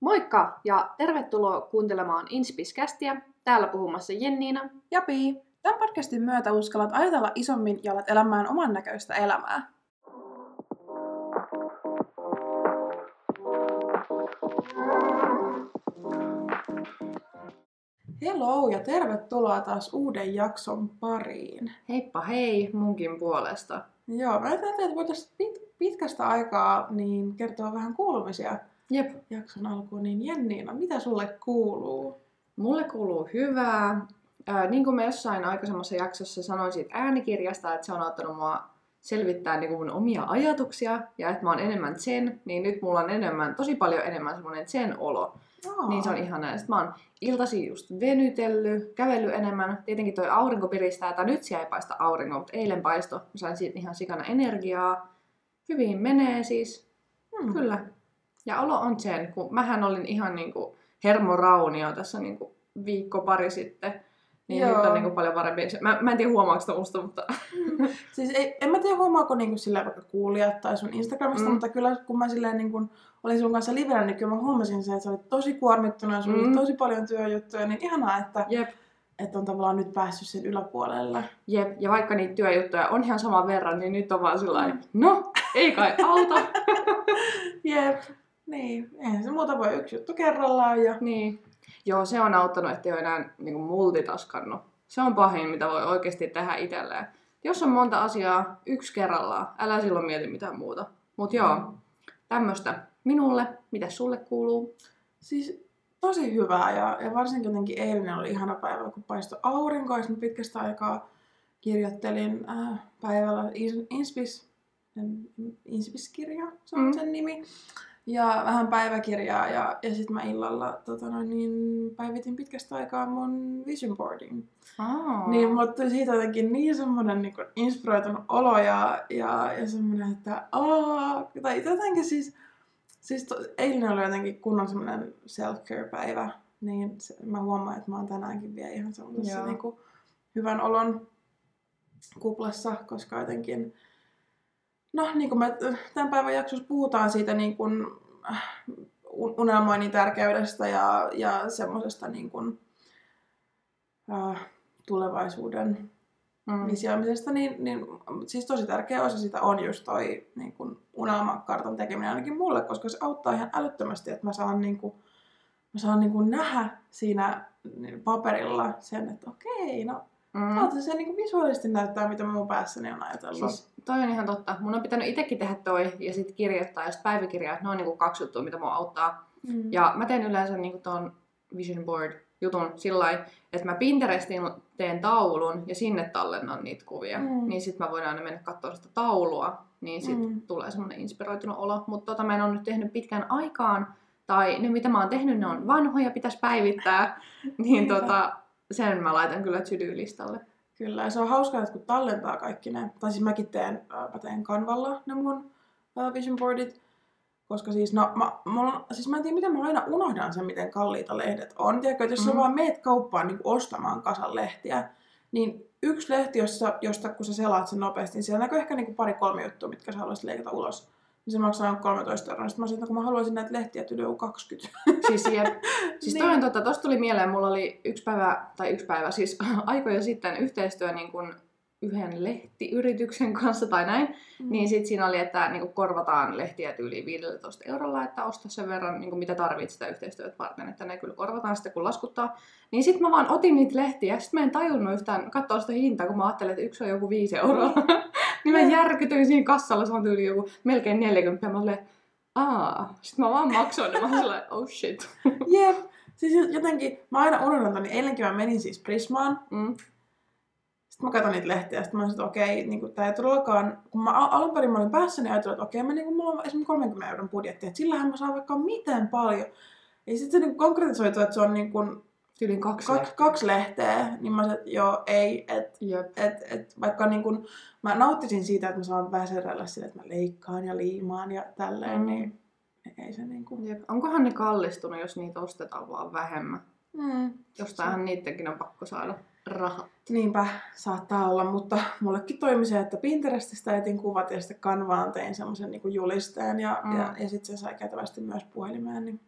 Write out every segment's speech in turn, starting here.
Moikka ja tervetuloa kuuntelemaan Inspiskästiä. Täällä puhumassa Jenniina. Ja Pii. Tämän podcastin myötä uskallat ajatella isommin ja alat elämään oman näköistä elämää. Hello ja tervetuloa taas uuden jakson pariin. Heippa hei munkin puolesta. Joo, mä ajattelin, että voitaisiin pit- pitkästä aikaa niin kertoa vähän kuulumisia Jep. jakson alkuun. Niin Jenniina, mitä sulle kuuluu? Mulle kuuluu hyvää. Ää, niin kuin mä jossain aikaisemmassa jaksossa sanoin siitä äänikirjasta, että se on auttanut mua selvittää niin mun omia ajatuksia ja että mä oon enemmän sen, niin nyt mulla on enemmän, tosi paljon enemmän semmoinen sen olo. Aa. Niin se on ihanaa. Sitten mä oon iltasi just venytellyt, kävellyt enemmän. Tietenkin toi aurinko piristää, tai nyt siellä ei paista aurinko, mutta eilen paisto. Mä sain siitä ihan sikana energiaa. Hyvin menee siis. Hmm. Kyllä. Ja olo on sen, kun mähän olin ihan niinku hermoraunio tässä niinku viikko pari sitten. Niin Joo. nyt on niinku paljon parempi. Mä, mä en tiedä huomaako sitä musta, mutta Mm. Siis ei, en mä tiedä huomaako niinku sillä vaikka kuulijat tai sun Instagramista, Mm. mm. mutta kyllä kun mä silleen niin kun olin sun kanssa livenä, niin kyllä mä huomasin sen, että sä olit tosi kuormittunut ja sulla Mm. oli tosi paljon työjuttuja, niin ihanaa, että, jep, että on tavallaan nyt päässyt sen yläpuolelle. jep. Ja vaikka niitä työjuttuja on ihan saman verran, niin nyt on vaan sillä no, ei kai auta. Jep. Niin, eihän se muuta voi yksi juttu kerrallaan ja Niin. Joo, se on auttanut, ettei ole enää niin multitaskannut. Se on pahin, mitä voi oikeasti tehdä itselleen. Jos on monta asiaa, yksi kerrallaan, älä silloin mieti mitään muuta. Mut joo, tämmöstä minulle. Mitä sulle kuuluu? siis tosi hyvää ja, ja varsinkin jotenkin eilinen oli ihana päivä, kun paistoi aurinko ja pitkästä aikaa kirjoittelin äh, päivällä Ins- Inspis, Inspis-kirja, se on mm. sen nimi. Ja vähän päiväkirjaa ja, ja sitten mä illalla tota noin, niin päivitin pitkästä aikaa mun vision boardin. Aa. Niin mulle tuli siitä jotenkin niin semmonen niin inspiroitunut olo ja, ja, ja semmonen, että aah, tai jotenkin siis, siis to, eilen oli jotenkin kunnon semmonen self-care-päivä, niin se, mä huomaan, että mä oon tänäänkin vielä ihan semmoisessa niin kuin, hyvän olon kuplassa, koska jotenkin, no niin kuin me tämän päivän jaksossa puhutaan siitä niin kuin, äh, un- unelmoinnin tärkeydestä ja, ja semmoisesta niin kuin, äh, tulevaisuuden mm. visioimisesta, niin, niin siis tosi tärkeä osa sitä on just toi niin kun unelmakartan tekeminen ainakin mulle, koska se auttaa ihan älyttömästi, että mä saan, niin kun, mä saan niin kun nähdä siinä paperilla sen, että okei, no Mm. täältä se niin visuaalisesti näyttää, mitä mä mun päässäni on ajatellut. Siis toi on ihan totta. Mun on pitänyt itsekin tehdä toi ja sitten kirjoittaa ja sitten päiväkirjaa. että Ne on niinku kaksi juttua, mitä mua auttaa. mm. Ja mä teen yleensä niinku ton vision board jutun sillä että mä Pinterestin teen taulun ja sinne tallennan niitä kuvia. Mm. Niin sit mä voin aina mennä katsoa sitä taulua, niin sit Mm. tulee semmonen inspiroitunut olo. Mutta tota mä en ole nyt tehnyt pitkään aikaan, tai ne mitä mä oon tehnyt, ne on vanhoja, pitäisi päivittää. niin tota, sen mä laitan kyllä to-do-listalle. Kyllä, ja se on hauskaa, että kun tallentaa kaikki ne, tai siis mäkin teen, mä teen Canvalla ne mun vision boardit, koska siis, no, mä, mulla, siis mä en tiedä, miten mä aina unohdan sen, miten kalliita lehdet on. Tiedätkö, että jos mm. Mhm. sä vaan meet kauppaan niin ostamaan kasan lehtiä, niin yksi lehti, jossa, josta kun sä selaat sen nopeasti, niin siellä näkyy ehkä niin pari-kolme juttua, mitkä sä haluaisit leikata ulos. Niin se maksaa noin 13 euroa. Sitten mä sanoin, että kun mä haluaisin näitä lehtiä, että yli 20. Siis, jep. siis toi Niin. on totta, tosta tuli mieleen, mulla oli yksi päivä, tai yksi päivä, siis aikoja sitten yhteistyö niin kun yhden lehtiyrityksen kanssa tai näin, Mm. niin sitten siinä oli, että niin korvataan lehtiä yli 15 eurolla, että osta sen verran, niin mitä tarvitset sitä yhteistyötä varten, että ne kyllä korvataan sitten kun laskuttaa. Niin sitten mä vaan otin niitä lehtiä, sitten mä en tajunnut yhtään katsoa sitä hintaa, kun mä ajattelin, että yksi on joku 5 euroa. niin mä järkytyin siinä kassalla, se on tyyli joku melkein 40, ja mä olin, aa, sitten mä vaan maksoin, ja mä olin sellainen, oh shit. Jep. Siis jotenkin, mä aina unohdan ton, niin eilenkin mä menin siis Prismaan. Mm. Sitten mä katson niitä lehtiä, sitten mä sanoin, että okei, niin tää ei todellakaan, kun mä al- alun perin mä olin päässä, niin ajattelin, että okei, mä, niin mulla on esimerkiksi 30 euron budjetti, että sillähän mä saan vaikka miten paljon. Ja sitten se niin konkretisoitu, että se on niin kuin Kaksi kaksi, lehtiä. kaksi lehteä, niin mä sanoin, että joo, ei, että et, et, vaikka niin kuin, mä nauttisin siitä, että mä saan väserellä sille, että mä leikkaan ja liimaan ja tälleen, Mm. niin ei se niin kuin... Jep. Onkohan ne kallistunut, jos niitä ostetaan vaan vähemmän? Mm. Jostainhan niidenkin on pakko saada rahat. Niinpä saattaa olla, mutta mullekin toimi se, että Pinterestistä etin kuvat ja sitten Canvaan tein semmoisen niin julisteen ja, mm. ja, ja sitten se sai kätevästi myös puhelimeen. Niin...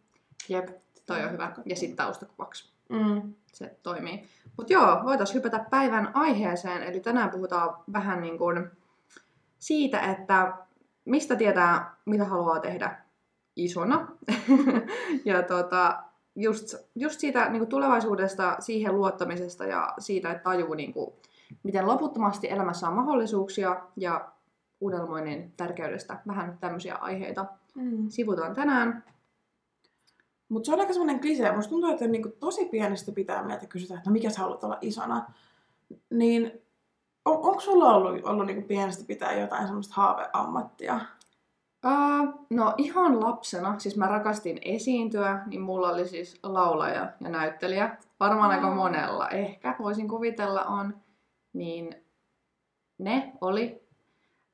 Jep, toi on hyvä. Ja sitten taustakuvaksi. Mm. Se toimii. Mutta joo, voitaisiin hypätä päivän aiheeseen. Eli tänään puhutaan vähän niin kuin siitä, että mistä tietää, mitä haluaa tehdä isona. ja tota, just, just siitä niin kuin tulevaisuudesta, siihen luottamisesta ja siitä, että tajuu, niin kuin, miten loputtomasti elämässä on mahdollisuuksia ja unelmoinnin tärkeydestä. Vähän tämmöisiä aiheita Mm. sivutaan tänään. Mutta se on aika semmoinen klisee. Musta tuntuu, että niinku tosi pienestä pitää meiltä kysytään, että no mikä sä haluat olla isona. Niin on, onko sulla ollut, ollut niinku pienestä pitää jotain semmoista haaveammattia? Uh, no ihan lapsena, siis mä rakastin esiintyä, niin mulla oli siis laulaja ja näyttelijä. Varmaan aika Aa. monella ehkä, voisin kuvitella on. Niin ne oli.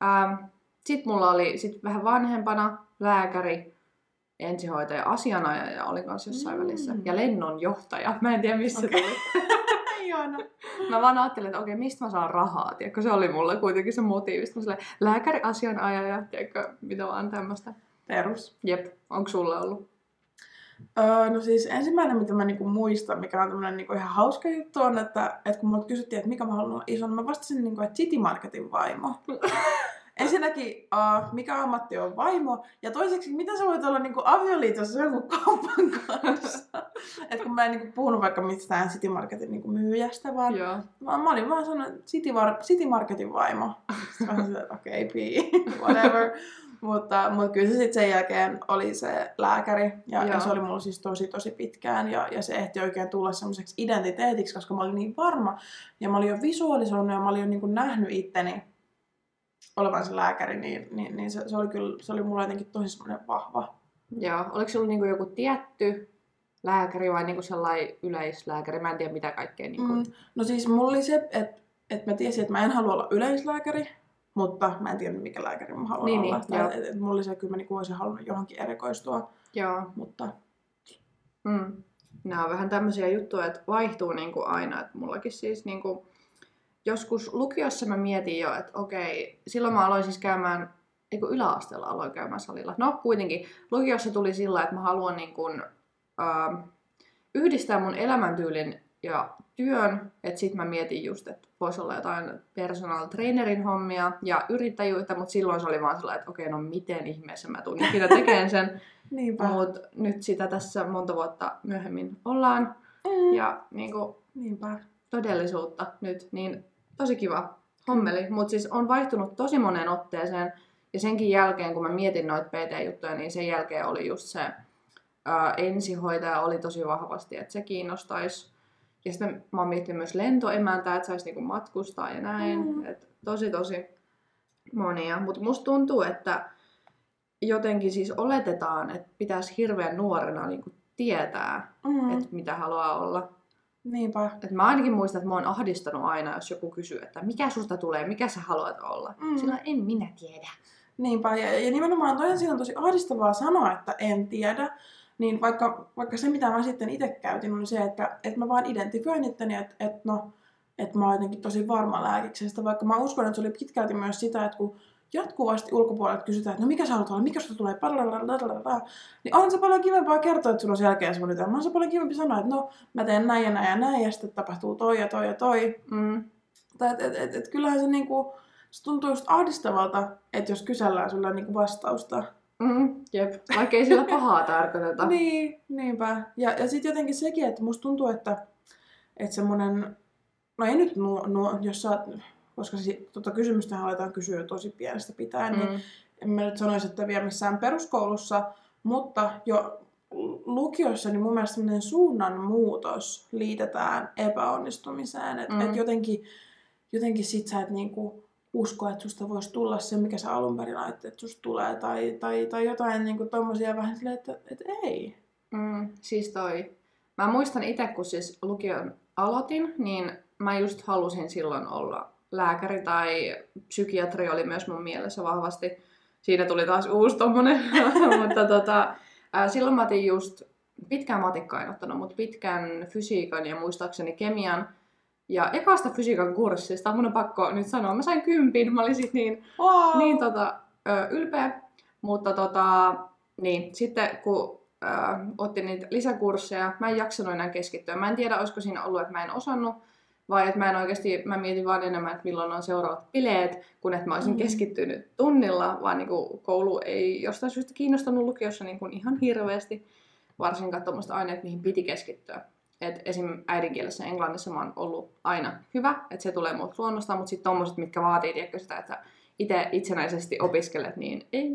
Ähm, Sitten mulla oli sit vähän vanhempana lääkäri, ensihoitaja, asianajaja oli kanssa jossain Mm. välissä. Ja lennonjohtaja. Mä en tiedä, mistä se Okei. tuli. Ihana. Mä vaan ajattelin, että okei, mistä mä saan rahaa, tiedätkö? Se oli mulla kuitenkin se motiivi. Sitten mä silleen, lääkäri, asianajaja, tiedätkö, mitä vaan tämmöistä. Perus. Jep, onko sulla ollut? Öö, no siis ensimmäinen, mitä mä niinku muistan, mikä on tämmönen niinku ihan hauska juttu, on, että, että kun multa kysyttiin, että mikä mä haluan olla isona, mä vastasin, niinku, että City Marketin vaimo. Ensinnäkin, uh, mikä ammatti on vaimo, ja toiseksi, mitä sä voit olla niinku avioliitossa jonkun kaupan kanssa. Et kun mä en niinku puhunut vaikka mistään City Marketin niinku myyjästä, vaan Joo. mä, mä olin vaan sanonut, City, Var- City Marketin vaimo. Sitten mä että okei, okay, whatever. mutta, mutta kyllä se sitten sen jälkeen oli se lääkäri, ja, ja se oli mulla siis tosi tosi pitkään, ja, ja se ehti oikein tulla semmoiseksi identiteetiksi, koska mä olin niin varma, ja mä olin jo visualisoinut, ja mä olin jo niin kuin nähnyt itteni olevan se lääkäri, niin, niin, niin se, se, oli kyllä, se oli mulla jotenkin tosi semmoinen vahva. Joo. Oliko sulla niinku joku tietty lääkäri vai niinku sellainen yleislääkäri? Mä en tiedä mitä kaikkea. Niinku... Mm. No siis mulla oli se, että et mä tiesin, että mä en halua olla yleislääkäri, mutta mä en tiedä mikä lääkäri mä haluan Niin, olla. niin, et, et mulla oli se, että kyllä mä niinku olisin halunnut johonkin erikoistua, Joo. mutta Mm. Nämä on vähän tämmöisiä juttuja, että vaihtuu niinku aina. Et mullakin siis niinku, joskus lukiossa mä mietin jo, että okei, silloin mä aloin siis käymään, eikö yläasteella aloin käymään salilla. No kuitenkin, lukiossa tuli sillä, että mä haluan niinku, äh, yhdistää mun elämäntyylin ja työn, että sit mä mietin just, että voisi olla jotain personal trainerin hommia ja yrittäjyyttä, mutta silloin se oli vaan sellainen, että okei, no miten ihmeessä mä tuun ikinä tekemään sen. niinpä. Mutta nyt sitä tässä monta vuotta myöhemmin ollaan. Mm. Ja niin kuin, Niinpä. todellisuutta nyt, niin tosi kiva hommeli. Mutta siis on vaihtunut tosi moneen otteeseen. Ja senkin jälkeen, kun mä mietin noita PT-juttuja, niin sen jälkeen oli just se ää, ensihoitaja oli tosi vahvasti, että se kiinnostaisi. Ja sitten mä oon miettinyt myös lentoemäntää, että saisi niinku matkustaa ja näin. Mm. Et tosi tosi monia. Mutta musta tuntuu, että jotenkin siis oletetaan, että pitäisi hirveän nuorena niinku tietää, Mm. että mitä haluaa olla. Niinpä. Et mä ainakin muistan, että mä oon ahdistanut aina, jos joku kysyy, että mikä susta tulee, mikä sä haluat olla. Mm. Sillä en minä tiedä. Niinpä. Ja, ja nimenomaan toi on siinä tosi ahdistavaa sanoa, että en tiedä. Niin vaikka, vaikka se, mitä mä sitten itse käytin, oli se, että, että mä vaan identifioin itteni, että, että no, että mä oon jotenkin tosi varma lääkiksestä. Vaikka mä uskon, että se oli pitkälti myös sitä, että kun jatkuvasti ulkopuolelta kysytään, että no mikä sä haluat olla, mikä susta tulee, blablabla, niin on se paljon kivempaa kertoa, että sulla on selkeä suunnitelma. On se paljon kivempi sanoa, että no mä teen näin ja näin ja näin ja sitten tapahtuu toi ja toi ja toi. Mm. Tai et, et, et, et kyllähän se niinku, se tuntuu just ahdistavalta, että jos kysellään sulle niinku vastausta. Mm. Jep. Vaikka ei sillä pahaa tarkoiteta. Niin, niinpä. Ja, ja sitten jotenkin sekin, että musta tuntuu, että, että semmoinen, no ei nyt nuo, nuo jos sä oot, koska si, tota kysymystä aletaan kysyä tosi pienestä pitäen, mm. niin Mm. en mä nyt sanoisi, että vielä missään peruskoulussa, mutta jo lukiossa niin mun mielestä suunnanmuutos liitetään epäonnistumiseen. Että Mm. et jotenkin, jotenkin sit sä et niinku usko, että susta voisi tulla se, mikä sä alun perin ajattelit, että susta tulee. Tai, tai, tai jotain niinku tommosia vähän silleen, että, että ei. Mm. Siis toi. Mä muistan itse, kun siis lukion aloitin, niin mä just halusin silloin olla lääkäri tai psykiatri oli myös mun mielessä vahvasti. Siinä tuli taas uusi tommonen, mutta tota, ää, silloin mä otin just pitkään matikkaa en ottanut, mutta pitkän fysiikan ja muistaakseni kemian. Ja ekasta fysiikan kurssista, mun on pakko nyt sanoa, mä sain kympin, mä olin sit niin Wow. niin tota, ö, ylpeä. Mutta tota, niin, sitten kun äh, otin niitä lisäkursseja. Mä en jaksanut enää keskittyä. Mä en tiedä, olisiko siinä ollut, että mä en osannut, vai että mä en oikeasti, mä mietin vaan enemmän, että milloin on seuraavat bileet, kun että mä olisin Mm. keskittynyt tunnilla, vaan niin kuin koulu ei jostain syystä kiinnostanut lukiossa niin kuin ihan hirveästi, varsinkaan tuommoista aineet, mihin piti keskittyä. Et esim. äidinkielessä englannissa mä oon ollut aina hyvä, että se tulee muut luonnostaan, mutta sitten tommoset, mitkä vaatii tiedätkö, sitä, että itse itsenäisesti opiskelet, niin ei.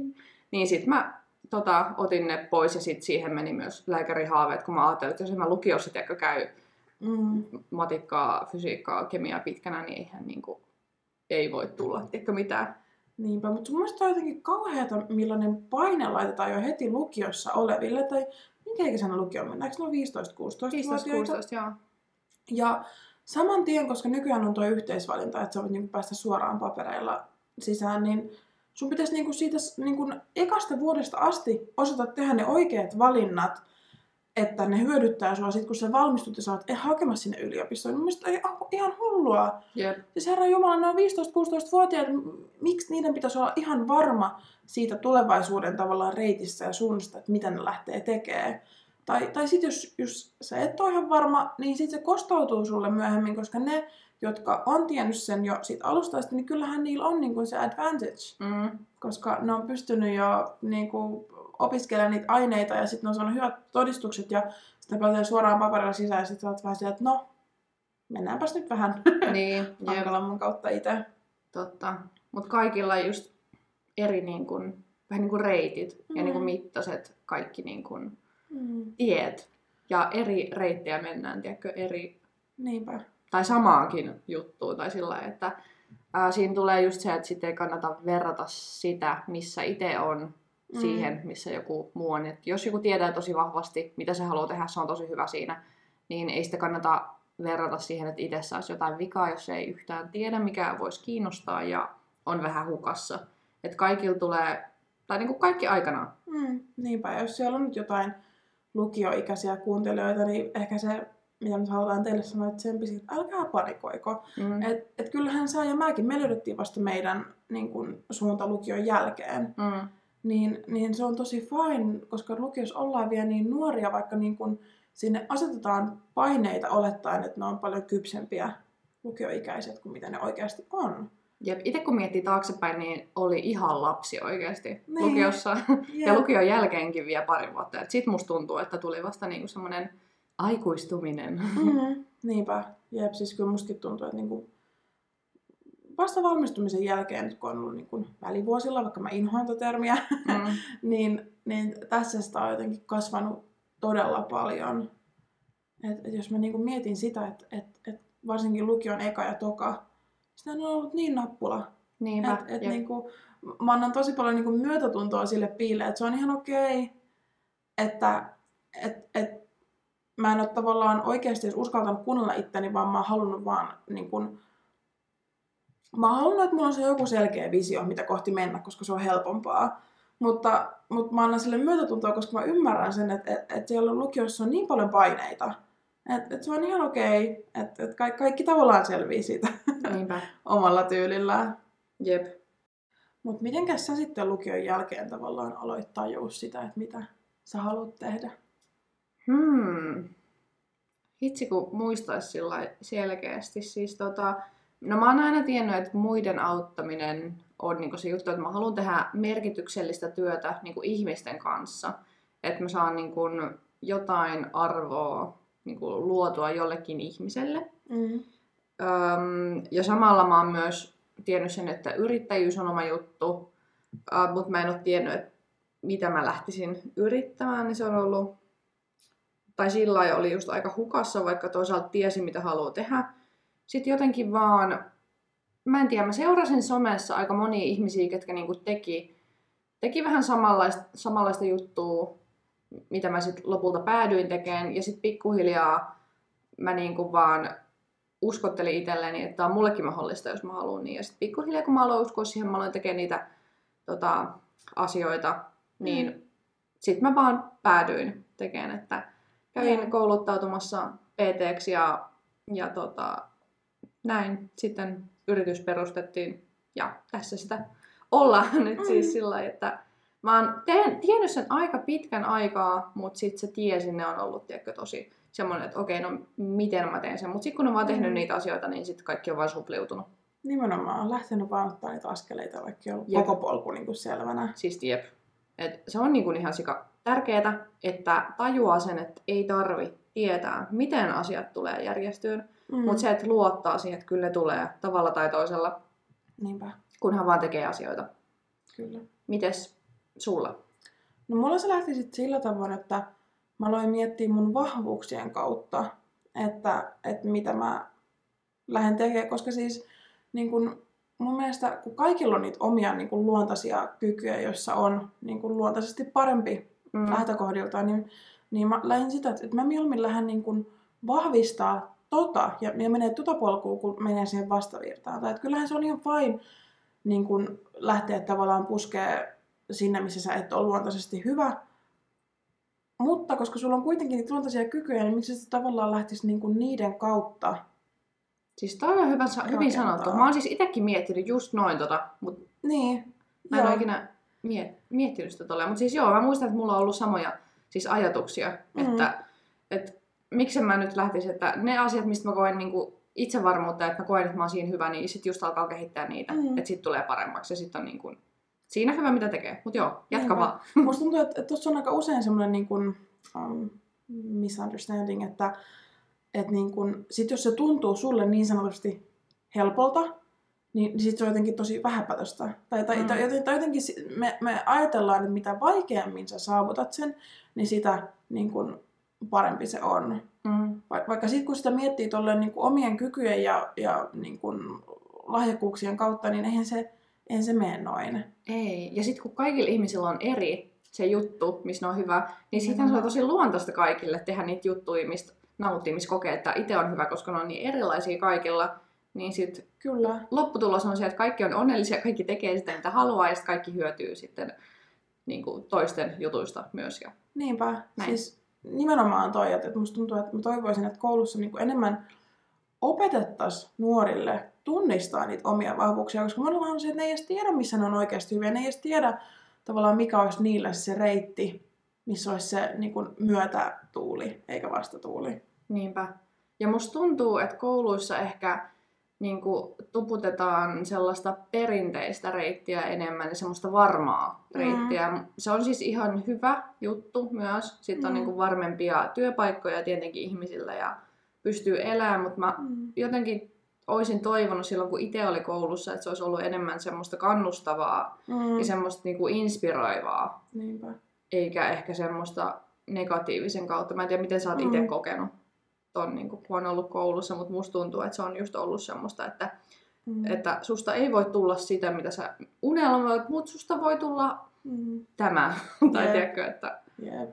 Niin sit mä tota, otin ne pois ja sitten siihen meni myös lääkärihaaveet, kun mä ajattelin, että jos mä lukiossa tiedätkö, käy Mm. matikkaa, fysiikkaa, kemiaa pitkänä, niin eihän niinku, ei voi tulla tiedätkö, mitään. Niinpä, mutta mun mielestä on jotenkin kauheata, millainen paine laitetaan jo heti lukiossa oleville. Tai minkä ikäisenä lukioon mennään? Eikö ne ole 15-16-vuotiaita? 15-16, joo. Ja saman tien, koska nykyään on tuo yhteisvalinta, että sä voit niinku päästä suoraan papereilla sisään, niin sun pitäisi niinku siitä niinku ekasta vuodesta asti osata tehdä ne oikeat valinnat, että ne hyödyttää sua sit, kun sä valmistut ja sä oot eh, hakemassa sinne yliopistoon. Mun mielestä ei, ihan hullua. Jep. Siis herra Jumala, ne on 15-16-vuotiaat, m- miksi niiden pitäisi olla ihan varma siitä tulevaisuuden tavallaan reitissä ja suunnasta, että mitä ne lähtee tekemään. Tai, tai sitten jos, jos sä et ole ihan varma, niin sitten se kostautuu sulle myöhemmin, koska ne, jotka on tiennyt sen jo siitä alusta asti, niin kyllähän niillä on niin kuin se advantage, Mm. koska ne on pystynyt jo niin kuin, opiskelemaan niitä aineita ja sitten ne on saanut hyvät todistukset ja sitten pääsee suoraan paperilla sisään ja sitten oot vähän sieltä, että no, mennäänpäs nyt vähän Niin, hankalamman kautta itse. Totta. Mutta kaikilla just eri niin kun, vähän niin kuin reitit mm. ja Mm. niin kuin mittaiset kaikki niin kuin Mm. tiet. Ja eri reittejä mennään, tiedätkö, eri, Niinpä. tai samaakin juttuun. Tai sillä että ää, siinä tulee just se, että sitten ei kannata verrata sitä, missä itse on, Mm. siihen, missä joku muu on. Et jos joku tietää tosi vahvasti, mitä se haluaa tehdä, se on tosi hyvä siinä, niin ei sitä kannata verrata siihen, että itse saisi jotain vikaa, jos ei yhtään tiedä, mikä voisi kiinnostaa ja on vähän hukassa. Että kaikilla tulee, tai niin kuin kaikki aikanaan. Mm. Niinpä. Jos siellä on nyt jotain lukioikäisiä kuuntelijoita, niin ehkä se, mitä nyt halutaan teille sanoa, että tsempisi, että älkää panikoiko. Mm. Et, et kyllähän sä ja mäkin, me löydettiin vasta meidän niin kun, suunta lukion jälkeen. Mm. Niin, niin se on tosi fine, koska lukiossa ollaan vielä niin nuoria, vaikka niin kun sinne asetetaan paineita olettaen, että ne on paljon kypsempiä lukioikäiset kuin mitä ne oikeasti on. Jep, itse kun miettii taaksepäin, niin oli ihan lapsi oikeasti Niin. lukiossa. Ja Jep. lukion jälkeenkin vielä pari vuotta. Sitten musta tuntuu, että tuli vasta niinku semmoinen aikuistuminen. Mm-hmm. Niinpä. Jep, siis kyllä mustakin tuntuu, että niinku vasta valmistumisen jälkeen, nyt kun on ollut niinku välivuosilla, vaikka mä inhoan termiä, Mm. niin, niin tässä sitä on jotenkin kasvanut todella paljon. Et, et jos mä niinku mietin sitä, että et, et varsinkin lukion eka ja toka, sitä on ollut niin nappula. Niinpä. Et, et Jep. niinku, mä annan tosi paljon niinku myötätuntoa sille piille, että se on ihan okei, että et, et, mä en ole tavallaan oikeasti edes uskaltanut kuunnella itteni, vaan mä oon halunnut vaan niin kun, mä halunnut, että mulla on se joku selkeä visio, mitä kohti mennä, koska se on helpompaa. Mutta, mutta mä annan sille myötätuntoa, koska mä ymmärrän sen, että, että, että siellä lukiossa on niin paljon paineita. Että, että se on ihan okei, että, että kaikki, kaikki tavallaan selvii siitä Niinpä. omalla tyylillään. Jep. Mutta mitenkäs sä sitten lukion jälkeen tavallaan aloit tajua sitä, että mitä sä haluat tehdä? Hmm. Hitsi kun muistaisi sillä selkeästi. Siis tota, no mä oon aina tiennyt, että muiden auttaminen on niinku se juttu, että mä haluan tehdä merkityksellistä työtä niinku ihmisten kanssa. Että mä saan niinku jotain arvoa niinku luotua jollekin ihmiselle. Mm. Öm, ja samalla mä oon myös tiennyt sen, että yrittäjyys on oma juttu, äh, mutta mä en ole tiennyt, että mitä mä lähtisin yrittämään, niin se on ollut, tai sillä oli just aika hukassa, vaikka toisaalta tiesi, mitä haluaa tehdä. Sitten jotenkin vaan, mä en tiedä, mä seurasin somessa aika monia ihmisiä, ketkä niinku teki, teki vähän samanlaista, samanlaista juttua, mitä mä sitten lopulta päädyin tekemään, ja sitten pikkuhiljaa mä niinku vaan uskottelin itselleni, että tämä on mullekin mahdollista, jos mä haluan niin. Ja sitten pikkuhiljaa, kun mä aloin uskoa siihen, mä aloin tekemään niitä tota, asioita, niin mm. sitten mä vaan päädyin tekemään, että kävin Joo. kouluttautumassa pt ja, ja tota, näin sitten yritys perustettiin ja tässä sitä ollaan nyt Mm. siis sillä että Mä oon teen, tiennyt sen aika pitkän aikaa, mutta sitten se tie sinne on ollut tiedätkö, tosi semmoinen, että okei, no miten mä teen sen. Mutta sitten kun on vaan tehnyt Mm. niitä asioita, niin sitten kaikki on vaan supliutunut. Nimenomaan on lähtenyt vaan ottaa niitä askeleita, vaikka ollut Jep. koko polku niin kuin selvänä. Siis jep. Et se on niinku ihan sika tärkeää, että tajuaa sen, että ei tarvi tietää, miten asiat tulee järjestyyn. Mm. Mutta se, että luottaa siihen, että kyllä ne tulee tavalla tai toisella, Niinpä, kunhan vaan tekee asioita. kyllä. Mites sulla? No mulla se lähti sitten sillä tavoin, että mä aloin miettiä mun vahvuuksien kautta, että, että mitä mä lähden tekemään, koska siis niin kun, mun mielestä kun kaikilla on niitä omia niin kun, luontaisia kykyjä, joissa on niin kun, luontaisesti parempi Mm. lähtökohdiltaan, niin, niin mä lähdin sitä, että mä mieluummin lähden niin kun, vahvistaa tota ja, ja menee tota polkua, kun menee siihen vastavirtaan. Tai että kyllähän se on ihan fine niin kun, lähteä tavallaan puskee sinne, missä sä et ole luontaisesti hyvä. Mutta koska sulla on kuitenkin niitä luontaisia kykyjä, niin miksi sä tavallaan lähtisi niinku niiden kautta? Siis toi on hyvä, hyvin Rakentaa. sanottu. Mä oon siis itsekin miettinyt just noin tota, mutta Niin. mä en joo. ole ikinä miet- miettinyt sitä tolleen. Mutta siis joo, mä muistan, että mulla on ollut samoja siis ajatuksia, Mm. että, että miksen mä nyt lähtisin, että ne asiat, mistä mä koen niinku itsevarmuutta, että mä koen, että mä oon siinä hyvä, niin sit just alkaa kehittää niitä, Mm. että sit tulee paremmaksi ja sit on niinku, siinä hyvä mitä tekee. Mut joo, jatka vaan. Musta tuntuu, että tuossa on aika usein semmoinen niin kuin, um, misunderstanding, että et niin kun, sit jos se tuntuu sulle niin sanotusti helpolta, niin sit se on jotenkin tosi vähäpätöstä. Tai, tai, Mm. tai, tai jotenkin me, me ajatellaan, että mitä vaikeammin sä saavutat sen, niin sitä niin kun, parempi se on. Mm. Va- vaikka sitten kun sitä miettii tolleen niin kuin omien kykyjen ja, ja niin kuin lahjakkuuksien kautta, niin eihän se, eihän se mene noin. Ei. Ja sitten kun kaikilla ihmisillä on eri se juttu, missä ne on hyvä, niin sitten se on tosi luontaista kaikille tehdä niitä juttuja, mistä nauttii, missä kokee, että itse on hyvä, koska ne on niin erilaisia kaikilla. Niin sitten Kyllä. lopputulos on se, että kaikki on onnellisia, kaikki tekee sitä, mitä haluaa, ja sitten kaikki hyötyy sitten niin kuin toisten jutuista myös. Ja... Niinpä. Näin. Siis nimenomaan toi, että että musta tuntuu, että mä toivoisin, että koulussa niin kuin enemmän opetettaisiin nuorille tunnistaa niitä omia vahvuuksia, koska monella on se, että ne ei edes tiedä, missä ne on oikeasti hyviä. Ne ei edes tiedä tavallaan, mikä olisi niille se reitti, missä olisi se niin kuin myötätuuli, eikä vastatuuli. Niinpä. Ja musta tuntuu, että kouluissa ehkä niin kuin, tuputetaan sellaista perinteistä reittiä enemmän ja semmoista varmaa Mm. reittiä. Se on siis ihan hyvä juttu myös. Sitten on Mm. niin kuin, varmempia työpaikkoja tietenkin ihmisillä ja pystyy elämään, mutta mä Mm. jotenkin olisin toivonut silloin, kun itse oli koulussa, että se olisi ollut enemmän semmoista kannustavaa Mm. ja semmoista niin kuin inspiroivaa, Niinpä. eikä ehkä semmoista negatiivisen kautta. Mä en tiedä, miten sä oot itse Mm. kokenut ton, niin kun on ollut koulussa, mutta musta tuntuu, että se on just ollut semmoista, että, Mm. että susta ei voi tulla sitä, mitä sä unelmoit, mutta susta voi tulla Mm. tämä. tai Jep. tiedätkö, että... Jep.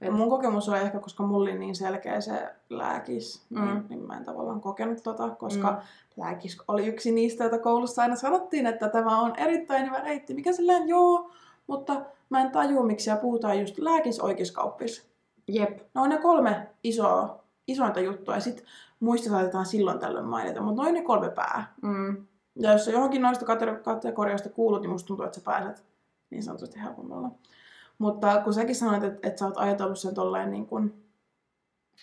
Et- Mun kokemus oli ehkä, koska mulla oli niin selkeä se lääkis, Mm. niin, niin mä en tavallaan kokenut tota, koska Mm. lääkis oli yksi niistä, joita koulussa aina sanottiin, että tämä on erittäin hyvä reitti. Mikä silleen, joo, mutta mä en tajua, miksi siellä puhutaan just lääkis, oikeiskauppis. Jep. Ne on ne kolme isoa, isointa juttua, ja sit muista saatetaan silloin tällöin mainita, mutta noin ne kolme pää. Mm. Ja jos sä johonkin noista kate- kategorioista kuulut, niin musta tuntuu, että sä pääset niin sanotusti helpommalla. Mutta kun säkin sanoit, että, että sä oot ajatellut sen tolleen niin kuin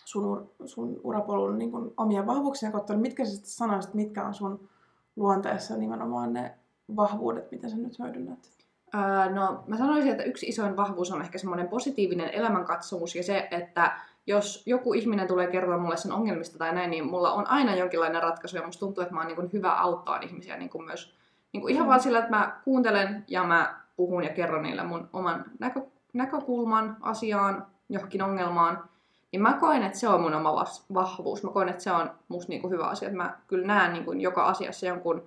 sun, sun urapolun niin kuin omia vahvuuksia kautta, niin mitkä sä sitten sanoisit, mitkä on sun luonteessa nimenomaan ne vahvuudet, mitä sä nyt hyödynnät? Öö, no, mä sanoisin, että yksi isoin vahvuus on ehkä semmoinen positiivinen elämänkatsomus ja se, että jos joku ihminen tulee kertoa mulle sen ongelmista tai näin, niin mulla on aina jonkinlainen ratkaisu ja musta tuntuu, että mä oon niin kuin hyvä auttaa ihmisiä niin kuin myös niin kuin ihan Mm. vaan sillä, että mä kuuntelen ja mä puhun ja kerron niille mun oman näkö, näkökulman asiaan, johonkin ongelmaan. Niin mä koen, että se on mun oma vahvuus. Mä koen, että se on musta niin kuin hyvä asia. Että mä kyllä näen niin kuin joka asiassa jonkun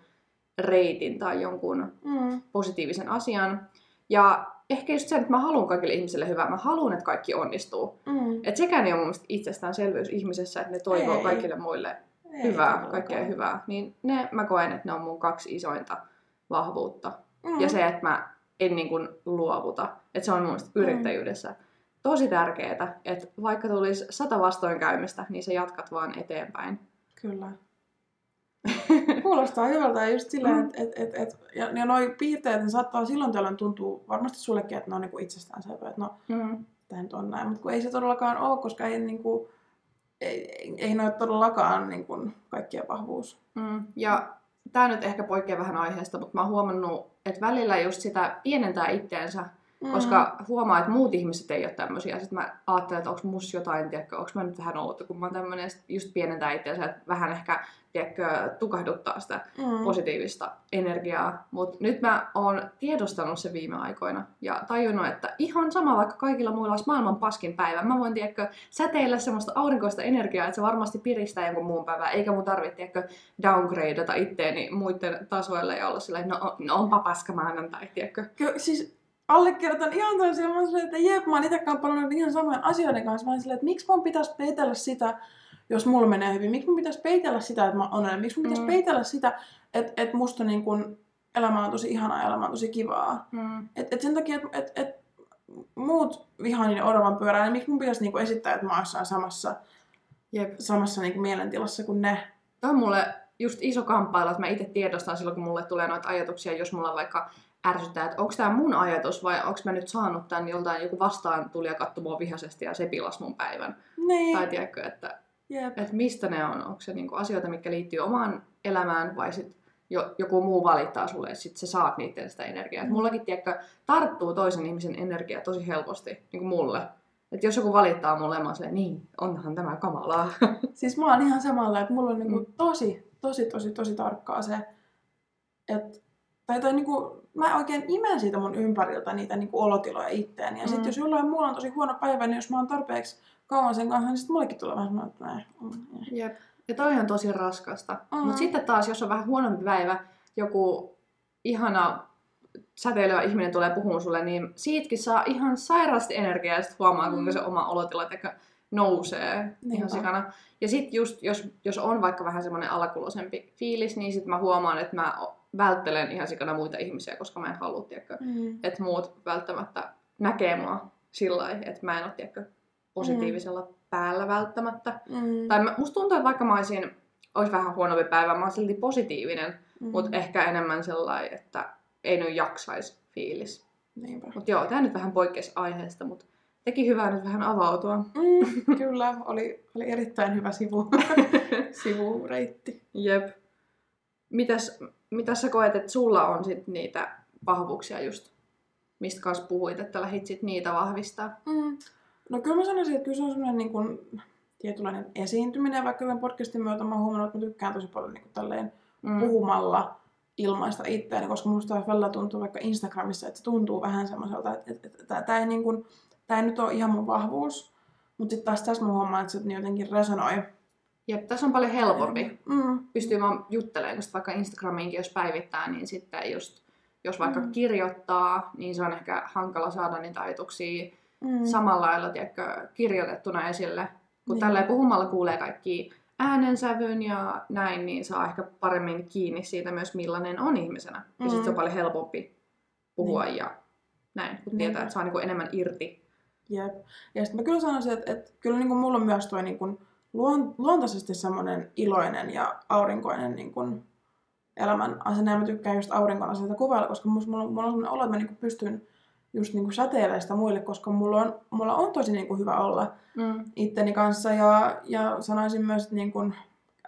reitin tai jonkun Mm. positiivisen asian. Ja ehkä just se, että mä haluan kaikille ihmisille hyvää. Mä haluan, että kaikki onnistuu. Mm. Et sekään ei ole mun mielestä itsestäänselvyys ihmisessä, että ne toivoo Ei. kaikille muille Ei hyvää, todellakaan. kaikkea hyvää. Niin ne mä koen, että ne on mun kaksi isointa vahvuutta. Mm. Ja se, että mä en niin kuin luovuta. Että se on mun mielestä Mm. yrittäjyydessä tosi tärkeää, että vaikka tulisi sata vastoinkäymistä, niin sä jatkat vaan eteenpäin. Kyllä. Kuulostaa hyvältä ja just silleen, Mm. että et, et, et, ja, ja noi piirteet ne saattaa silloin tällöin tuntuu varmasti sullekin, että ne on niinku itsestäänselvää, että no, Mm. tämä nyt on näin, mutta kun ei se todellakaan ole, koska ei, niinku, ei, ei, ei ne ole todellakaan niinku, kaikkien vahvuus. Mm. Ja tämä nyt ehkä poikkeaa vähän aiheesta, mutta mä oon huomannut, että välillä just sitä pienentää itteensä, Mm. koska huomaa, että muut ihmiset ei ole tämmöisiä. Sitten mä ajattelen, että onko mus jotain, tiedätkö, onko mä nyt vähän outo, kun mä oon tämmöinen just pienentää itseänsä, että vähän ehkä, tiedätkö, tukahduttaa sitä mm. positiivista energiaa. Mutta nyt mä oon tiedostanut se viime aikoina ja tajunnut, että ihan sama vaikka kaikilla muilla olisi maailman paskin päivä. Mä voin, tiedätkö, säteillä semmoista aurinkoista energiaa, että se varmasti piristää jonkun muun päivän, eikä mun tarvitse, tiedätkö, downgradeata itteeni muiden tasoille ja olla silleen, no, no onpa paska maanantai, tiedätkö. Ky- siis allekirjoitan ihan täysin, mä oon silleen, että jep, mä oon itse kamppailut ihan samojen asioiden kanssa. Mä oon silleen, että miksi mun pitäisi peitellä sitä, jos mulla menee hyvin? Miksi mun pitäisi peitellä sitä, että mä oon? Miksi mun pitäisi Mm. peitellä sitä, että, että musta niin kun elämä on tosi ihanaa ja elämä on tosi kivaa? Mm. Et, et sen takia, että et, et muut vihaa niiden oravan pyörää, niin miksi mun pitäisi niinku esittää, että mä oon samassa, Jep. samassa niinku mielentilassa kuin ne? Tämä on mulle just iso kamppailu, että mä itse tiedostan silloin, kun mulle tulee noita ajatuksia, jos mulla vaikka ärsyttää, että onko tämä mun ajatus vai onko mä nyt saanut tämän joltain joku vastaan tuli ja katsoi mua vihaisesti ja se pilas mun päivän. Niin, Tai tiedätkö, että, jep. että mistä ne on? Onko se niinku asioita, mitkä liittyy omaan elämään vai sit jo, joku muu valittaa sulle, että sit sä saat niiden sitä energiaa. Et Mm. mullakin, tiedätkö, tarttuu toisen ihmisen energia tosi helposti, niin kuin mulle. Että jos joku valittaa mulle, mä silleen, niin, onhan tämä kamalaa. Siis mä oon ihan samalla, että mulla on niinku Mm. tosi, tosi, tosi, tosi tarkkaa se, että tai, tai niinku, mä oikein imen siitä mun ympäriltä niitä niinku olotiloja itteeni. Ja mm. Mm. sitten jos jollain muulla on tosi huono päivä, niin jos mä oon tarpeeksi kauan sen kanssa, niin sitten mullekin tulee vähän että näin. mm. Jep. Ja toi on tosi raskasta. Mm. Mm. Mutta sitten taas, jos on vähän huonompi päivä, joku ihana säteilevä ihminen tulee puhumaan sulle, niin siitäkin saa ihan sairaasti energiaa ja sitten huomaa, kuinka se oma olotila teka nousee Niinpä. ihan sikana. Ja sitten just, jos, jos on vaikka vähän semmoinen alakuloisempi fiilis, niin sitten mä huomaan, että mä välttelen ihan sikana muita ihmisiä, koska mä en halua, tiedätkö, Mm. että muut välttämättä näkee mua sillä lailla, että mä en ole, tiedätkö, positiivisella mm. päällä välttämättä. Mm. Tai mä- musta tuntuu, että vaikka mä olisin, olisi vähän huonompi päivä, mä oon silti positiivinen, Mm. mutta ehkä enemmän sellainen, että ei nyt jaksaisi fiilis. Niinpä. Mutta joo, tää nyt vähän poikkeasi aiheesta, mutta teki hyvää nyt vähän avautua. Mm, kyllä, oli, oli erittäin hyvä sivu, sivureitti. Jep. Mitäs, mitäs sä koet, että sulla on sit niitä vahvuuksia just, mistä kanssa puhuit, että lähit sit niitä vahvistaa? Mm. No kyllä mä sanoisin, että kyllä se on semmoinen niin kuin, tietynlainen esiintyminen, vaikka tämän podcastin myötä mä oon huomannut, että mä tykkään tosi paljon niin kuin, tälleen Mm. puhumalla ilmaista itseäni, koska musta välillä tuntuu vaikka Instagramissa, että se tuntuu vähän semmoiselta, että, että, että tämä ei, niin kuin, tää ei nyt ole ihan mun vahvuus, mutta sitten taas tässä mä huomaan, että se jotenkin resonoi. Jep, tässä on paljon helpompi. Mm. Pystyy vaan juttelemaan, koska vaikka Instagramiinkin jos päivittää, niin sitten just, jos vaikka Mm. mm. kirjoittaa, niin se on ehkä hankala saada niitä ajatuksia Mm. samalla lailla tiedätkö, kirjoitettuna esille. Kun Niin. niin. tällä puhumalla kuulee kaikki äänensävyn ja näin, niin saa ehkä paremmin kiinni siitä myös millainen on ihmisenä. Ja Mm. sitten se on paljon helpompi puhua Niin. ja näin, kun Niinpä. tietää, että saa niinku enemmän irti. Jep. Ja sitten mä kyllä sanoisin, että, että kyllä niin kuin mulla on myös toi niin kuin luon, luontaisesti semmoinen iloinen ja aurinkoinen niin kuin elämän asenne. Ja mä tykkään just auringon asioita kuvailla, koska mulla, on- mulla on semmoinen olo, että mä niin kuin pystyn just niin kuin säteilemään sitä muille, koska mulla on, mulla on tosi niin kuin hyvä olla Mm. itteni kanssa. Ja, ja sanoisin myös, että niin kuin,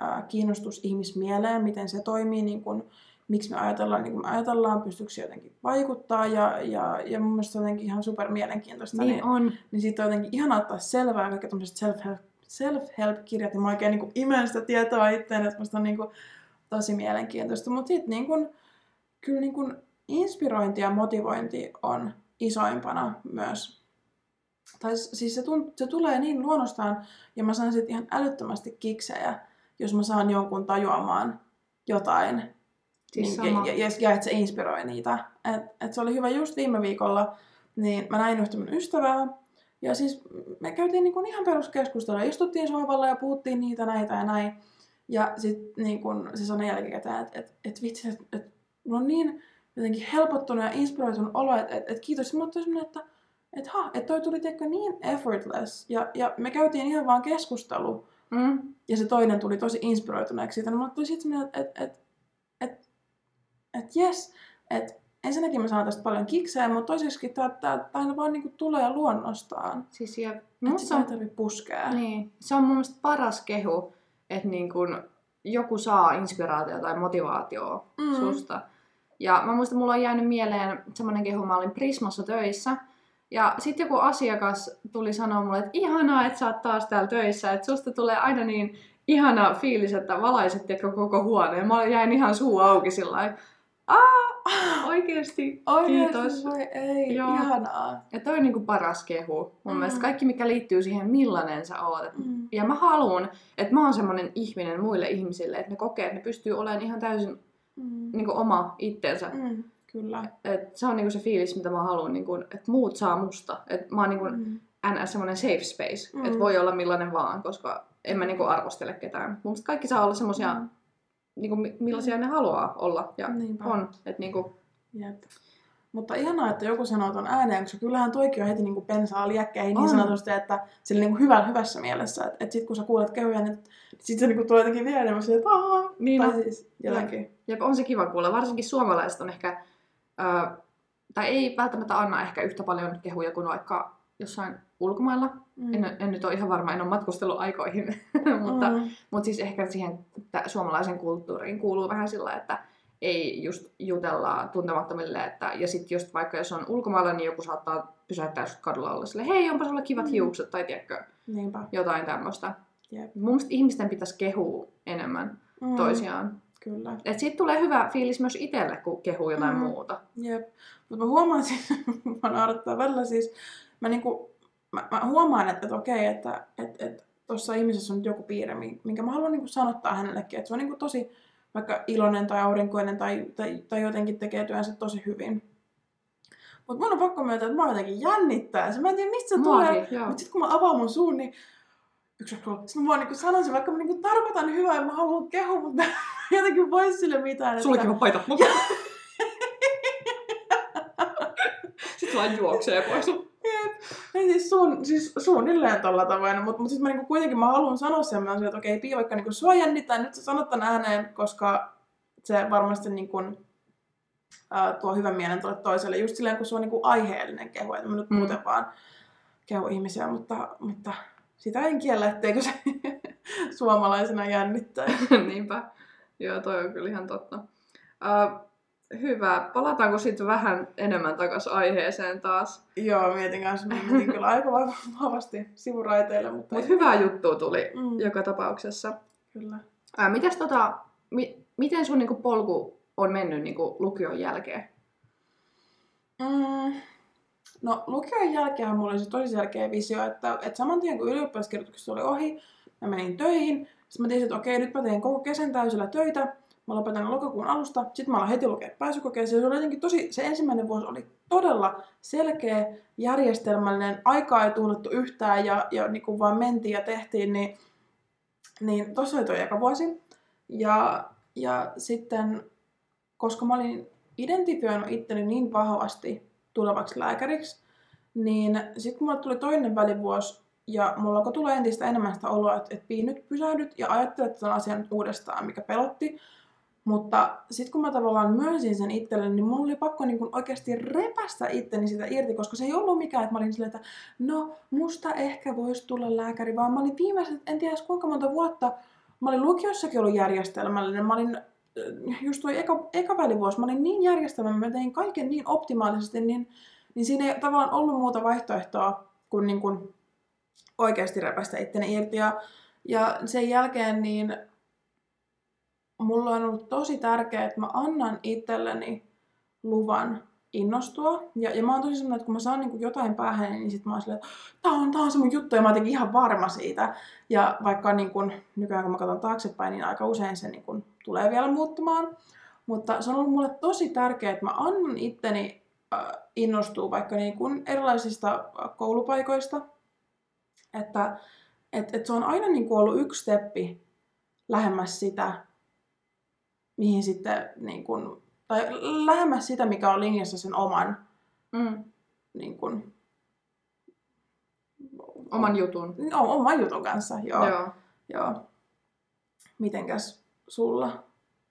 ää, kiinnostus ihmismieleen, miten se toimii, niin kuin, miksi me ajatellaan niin kuin me ajatellaan, pystyykö se jotenkin vaikuttaa. Ja, ja, ja mun mielestä se on jotenkin ihan super mielenkiintoista. Niin on. Niin siitä on jotenkin ihana ottaa selvää kaikki tämmöiset self-help, self-help-kirjat, ja mä oikein niin imen sitä tietoa itteen, että musta on niin kuin tosi mielenkiintoista. Mutta sitten niin kuin, kyllä niin kuin inspirointi ja motivointi on isoimpana myös. Tai siis se, tunt, se tulee niin luonnostaan, ja mä saan sitten ihan älyttömästi kiksejä, jos mä saan jonkun tajuamaan jotain, Siis niin, sama. ja, ja, ja, että se inspiroi niitä. Et, et se oli hyvä just viime viikolla, niin mä näin yhtä mun ystävää. Ja siis me käytiin niin kuin ihan peruskeskustelua. Istuttiin sohvalla ja puhuttiin niitä, näitä ja näin. Ja sitten niin kun se sanoi jälkikäteen, että et, et vitsi, että et, mulla on niin jotenkin helpottunut ja inspiroitunut olo, että et, et kiitos. Mulla tuli semmoinen, että et, ha, et toi tuli tiedätkö, niin effortless. Ja, ja me käytiin ihan vaan keskustelu. Mm. Ja se toinen tuli tosi inspiroituneeksi siitä. Niin mulle tuli sitten semmoinen, että et, et, että jes, että ensinnäkin mä saan tästä paljon kiksejä, mutta toiseksi tää aina vaan niinku tulee luonnostaan. Siis ja Että musta sitä on, ei tarvitse puskea. niin, se on mun mielestä paras kehu, että niin kun joku saa inspiraatiota tai motivaatiota Mm. susta. Ja mä muistan, mulla on jäänyt mieleen semmoinen kehu, mä olin Prismassa töissä. Ja sitten joku asiakas tuli sanoa mulle, että ihanaa, että sä oot taas täällä töissä, että susta tulee aina niin ihana fiilis, että valaiset tiedätkö, koko huoneen. Mä jäin ihan suu auki sillä lailla, "Aa, oikeesti, Oikeesti, kiitos. voi ei, Joo. ihanaa. Ja toi on niinku paras kehu. Mun Mm. mielestä kaikki, mikä liittyy siihen, millainen sä oot. Et- Mm. Ja mä haluan, että mä oon semmonen ihminen muille ihmisille, että ne kokee, että ne pystyy olemaan ihan täysin Mm. niinku oma itsensä. Mm. Kyllä. Et se on niinku se fiilis, mitä mä haluan, niinku, että muut saa musta. Että mä oon niinku Mm. ns. semmonen safe space, Mm. että voi olla millainen vaan, koska en mä niinku arvostele ketään. Mun kaikki saa olla semmosia, Mm. Niinku, mi- millaisia ne haluaa olla ja Niinpä. on. Et niinku, Jep. Mutta ihanaa, että joku sanoo ton ääneen, koska kyllähän toikin on heti niinku pensaa liekkeihin niin sanotusti, että sillä niinku hyvä, hyvässä mielessä. Että et sit kun sä kuulet kehuja, niin sit se niinku tulee jotenkin vielä enemmän silleen, että aah, Niin tai on. siis jotenkin. ja on se kiva kuulla. Varsinkin suomalaiset on ehkä, ö, tai ei välttämättä anna ehkä yhtä paljon kehuja kuin vaikka jossain ulkomailla. Mm. En, en nyt ole ihan varma, en ole matkustellut aikoihin, mutta, Mm. mutta siis ehkä siihen tä- suomalaisen kulttuuriin kuuluu vähän sillä, että ei just jutella tuntemattomille, että, ja sitten just vaikka jos on ulkomailla, niin joku saattaa pysäyttää sut kadulla olla sille, hei, onpa sulla kivat Mm. hiukset, tai tiedätkö, Niinpä. jotain tämmöistä. Jep. Mun mielestä ihmisten pitäisi kehua enemmän Mm. toisiaan. Kyllä. Et siitä tulee hyvä fiilis myös itselle, kun kehuu jotain Mm. muuta. Jep. Mutta mä huomaan siis, mä naurattaa välillä siis, mä, niinku, mä, mä huomaan, että, että okei, että et, et, tuossa ihmisessä on nyt joku piirre, mi- minkä mä haluan niinku sanottaa hänellekin, että se on niinku tosi vaikka iloinen tai aurinkoinen tai, tai, tai jotenkin tekee työnsä tosi hyvin. Mutta mun on pakko myöntää, että mä jotenkin jännittää se. Mä en tiedä, mistä se tulee. Mutta sitten kun mä avaan mun suun, niin yksi sitten mä vaan niinku sanon sen, vaikka mä niinku tarkoitan hyvää ja mä haluan kehua, mutta mä jotenkin voi sille mitään. Sullekin on paita. Sitten vaan juoksee pois. Ei siis, suun, siis suunnilleen tolla tavoin, mutta mut sitten mä niinku kuitenkin mä haluan sanoa sen, mä että okei, Pii, vaikka niinku sua jännittää, nyt sä sanot tän ääneen, koska se varmasti niinku, ää, tuo hyvän mielen tuolle toiselle, just silleen, kun se on niinku aiheellinen kehu, että mä nyt Mm. muuten vaan kehu ihmisiä, mutta, mutta sitä en kiellä, etteikö se suomalaisena jännittää. Niinpä. Joo, toi on kyllä ihan totta. Uh, hyvä. Palataanko sitten vähän enemmän takaisin aiheeseen taas? Joo, mietin kanssa, mä menin kyllä aika va- vahvasti sivuraiteille, mutta... Mutta hyvää juttua tuli Mm, joka tapauksessa. kyllä. Uh, mitäs tota, mi- miten sun niinku, polku on mennyt niinku, lukion jälkeen? Mm. No lukion jälkeen mulla oli se tosi selkeä visio, että, että saman tien kun ylioppilaskirjoitukset oli ohi, mä menin töihin. Sitten mä tiesin, että okei, nyt mä teen koko kesän täysillä töitä. Mä lopetan lokakuun alusta. Sitten mä aloin heti lukea pääsykokeeseen. Se oli jotenkin tosi, se ensimmäinen vuosi oli todella selkeä, järjestelmällinen. Aikaa ei tunnettu yhtään ja, ja niin kuin vaan mentiin ja tehtiin. Niin, niin tossa oli toi eka vuosi. Ja, ja sitten, koska mä olin identifioinut itteni niin vahvasti tulevaksi lääkäriksi, niin sitten mulle tuli toinen välivuosi, ja mulla alkoi tulla entistä enemmän sitä oloa, että, Pii, nyt pysähdyt ja ajattelet tämän asian uudestaan, mikä pelotti. Mutta sitten kun mä tavallaan myönsin sen itselleni, niin mulla oli pakko niin kun oikeasti repästä itteni sitä irti, koska se ei ollut mikään, että mä olin silleen, että no, musta ehkä voisi tulla lääkäri, vaan mä olin viimeiset, en tiedä kuinka monta vuotta, mä olin lukiossakin ollut järjestelmällinen, mä olin äh, just tuo eka, eka välivuosi, mä olin niin järjestelmällinen, mä tein kaiken niin optimaalisesti, niin, niin siinä ei tavallaan ollut muuta vaihtoehtoa kuin, niin kuin oikeasti repästä itteni irti. Ja, ja sen jälkeen niin mulla on ollut tosi tärkeää, että mä annan itselleni luvan innostua. Ja, ja mä oon tosi sellainen, että kun mä saan niin jotain päähän, niin sit mä oon silleen, että tää on, tää on se mun juttu, ja mä oon ihan varma siitä. Ja vaikka niin kun, nykyään kun mä katson taaksepäin, niin aika usein se niin kun, tulee vielä muuttumaan. Mutta se on ollut mulle tosi tärkeää, että mä annan itteni äh, innostua vaikka niin kun erilaisista äh, koulupaikoista. Että et, et se on aina niin kuin ollut yksi steppi lähemmäs sitä, mihin sitten, niin kuin, tai lähemmäs sitä, mikä on linjassa sen oman, Mm. niin kuin, Oman jutun. no, oman jutun kanssa. Joo, joo. Joo. Mitenkäs sulla?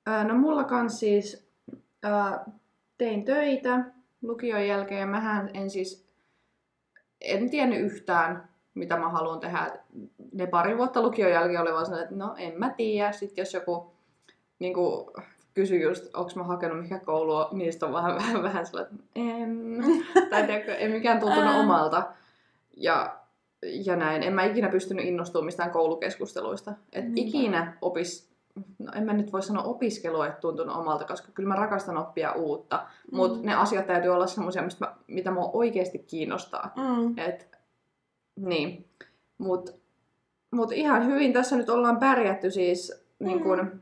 Ää, No mulla kans siis, ää, tein töitä lukion jälkeen ja mähän en siis, en tiennyt yhtään, mitä mä haluan tehdä. Ne pari vuotta lukion jälkeen oli vaan sellainen, että no en mä tiedä. Sitten jos joku niin kuin, kysyi just, onko mä hakenut mikä koulua, niistä on vähän, vähän, vähän sellainen, että en. tai tiedätkö, ei mikään tuntunut omalta. Ja, ja näin. En mä ikinä pystynyt innostumaan mistään koulukeskusteluista. Et Niinpä. ikinä opis, no en mä nyt voi sanoa opiskelu, että tuntunut omalta, koska kyllä mä rakastan oppia uutta. Mutta Mm. ne asiat täytyy olla semmoisia, mitä mua oikeasti kiinnostaa. Mm. Et, niin. Mutta mut ihan hyvin tässä nyt ollaan pärjätty siis, Mm. niin kun,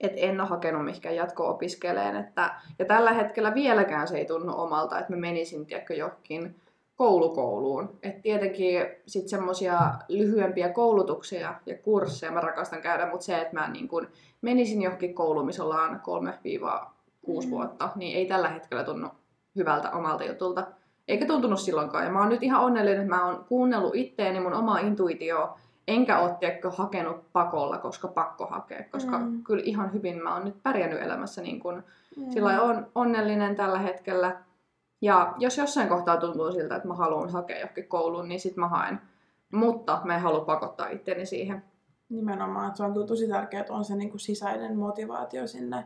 että en ole hakenut mihinkään jatko-opiskeleen. Että, ja tällä hetkellä vieläkään se ei tunnu omalta, että mä menisin tiedätkö, johonkin koulukouluun. Et tietenkin sitten semmoisia lyhyempiä koulutuksia ja kursseja mä rakastan käydä, mutta se, että mä niin kun menisin johonkin kouluun, missä ollaan 3-6 Mm. vuotta, niin ei tällä hetkellä tunnu hyvältä omalta jutulta. Eikä tuntunut silloinkaan. Ja mä oon nyt ihan onnellinen, että mä oon kuunnellut itteeni mun omaa intuitioa, enkä ole hakenut pakolla, koska pakko hakea. Koska Mm. kyllä ihan hyvin mä oon nyt pärjännyt elämässä niin kun, Mm. sillä on onnellinen tällä hetkellä. Ja jos jossain kohtaa tuntuu siltä, että mä haluan hakea johonkin kouluun, niin sit mä haen. Mutta mä en halua pakottaa itteni siihen. Nimenomaan, että se on kyllä tosi tärkeää, että on se niin kuin sisäinen motivaatio sinne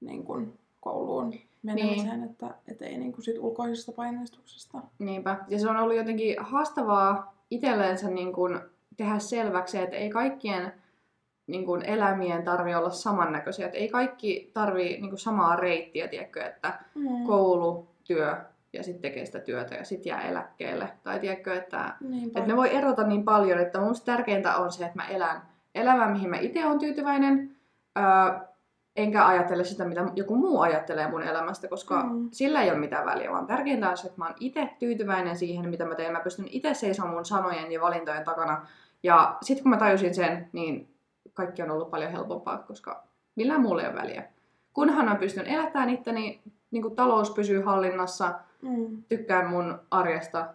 niin kuin kouluun menemiseen, niin. että, että ei niin kuin sit ulkoisesta painostuksesta. Niinpä. Ja se on ollut jotenkin haastavaa itselleensä niin kun tehdä selväksi, että ei kaikkien niin kun elämien tarvi olla samannäköisiä. Että ei kaikki tarvi niin kun samaa reittiä, tiedätkö, että Mm. koulu, työ ja sitten tekee sitä työtä ja sitten jää eläkkeelle. Tai tiedätkö, että, Niinpä. että ne voi erota niin paljon, että mun tärkeintä on se, että mä elän elämää, mihin mä itse olen tyytyväinen, öö, enkä ajattele sitä, mitä joku muu ajattelee mun elämästä, koska mm. sillä ei ole mitään väliä, vaan tärkeintä on se, että mä oon itse tyytyväinen siihen, mitä mä teen. Mä pystyn itse seisomaan mun sanojen ja valintojen takana. Ja sitten kun mä tajusin sen, niin kaikki on ollut paljon helpompaa, koska millään muulla ei ole väliä. Kunhan mä pystyn elättämään itteni, niin kuin talous pysyy hallinnassa, Mm. tykkään mun arjesta,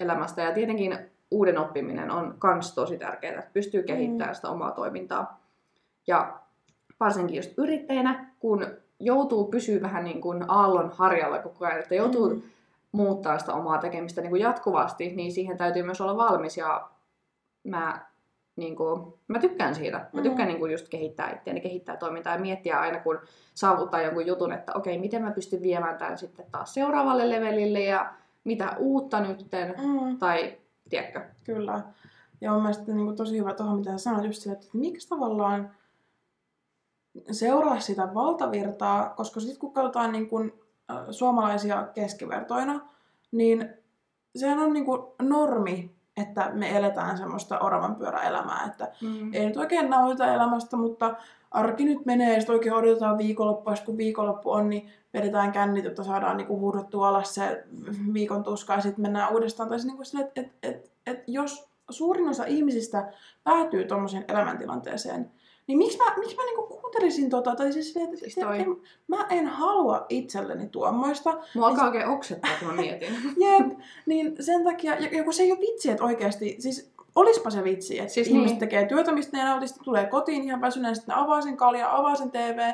elämästä ja tietenkin uuden oppiminen on kans tosi tärkeää, että pystyy kehittämään sitä omaa toimintaa. Ja varsinkin just yrittäjänä, kun joutuu pysyä vähän niin kuin aallon harjalla koko ajan, että joutuu Mm. mm. muuttaa sitä omaa tekemistä niin kuin jatkuvasti, niin siihen täytyy myös olla valmis ja mä, niin kuin, mä tykkään siitä. Mä Mm. tykkään niin kuin just kehittää itseäni, kehittää toimintaa ja miettiä aina, kun saavuttaa jonkun jutun, että okei, miten mä pystyn viemään tämän sitten taas seuraavalle levelille ja mitä uutta nytten, Mm. tai tiedätkö? Kyllä. Ja on mielestäni niin kuin tosi hyvä tuohon, mitä sanoit, just sille, että miksi tavallaan seuraa sitä valtavirtaa, koska sitten kun katsotaan niin kuin, suomalaisia keskivertoina, niin sehän on niin kuin normi, että me eletään semmoista oravan pyöräelämää, että Mm. ei nyt oikein nautita elämästä, mutta arki nyt menee ja sitten oikein odotetaan viikonloppua, kun viikonloppu on, niin vedetään kännit, jotta saadaan niinku huudottua alas se viikon tuska ja sitten mennään uudestaan. Tai niinku sille, että et, et, et jos suurin osa ihmisistä päätyy tuommoiseen elämäntilanteeseen, niin miksi mä, miksi mä niinku kuuntelisin tota? Tai siis, että Siis et, toi. en, mä en halua itselleni tuommoista. Mua alkaa oikein oksettaa, kun mä mietin. Jep, niin sen takia, ja, ja kun se ei ole vitsi, että oikeasti, siis olispa se vitsi, että siis ihmiset niin. tekee työtä, mistä ne ei nauti, sitten tulee kotiin ihan väsyneen, sitten avaa sen kalja, avaa sen TV,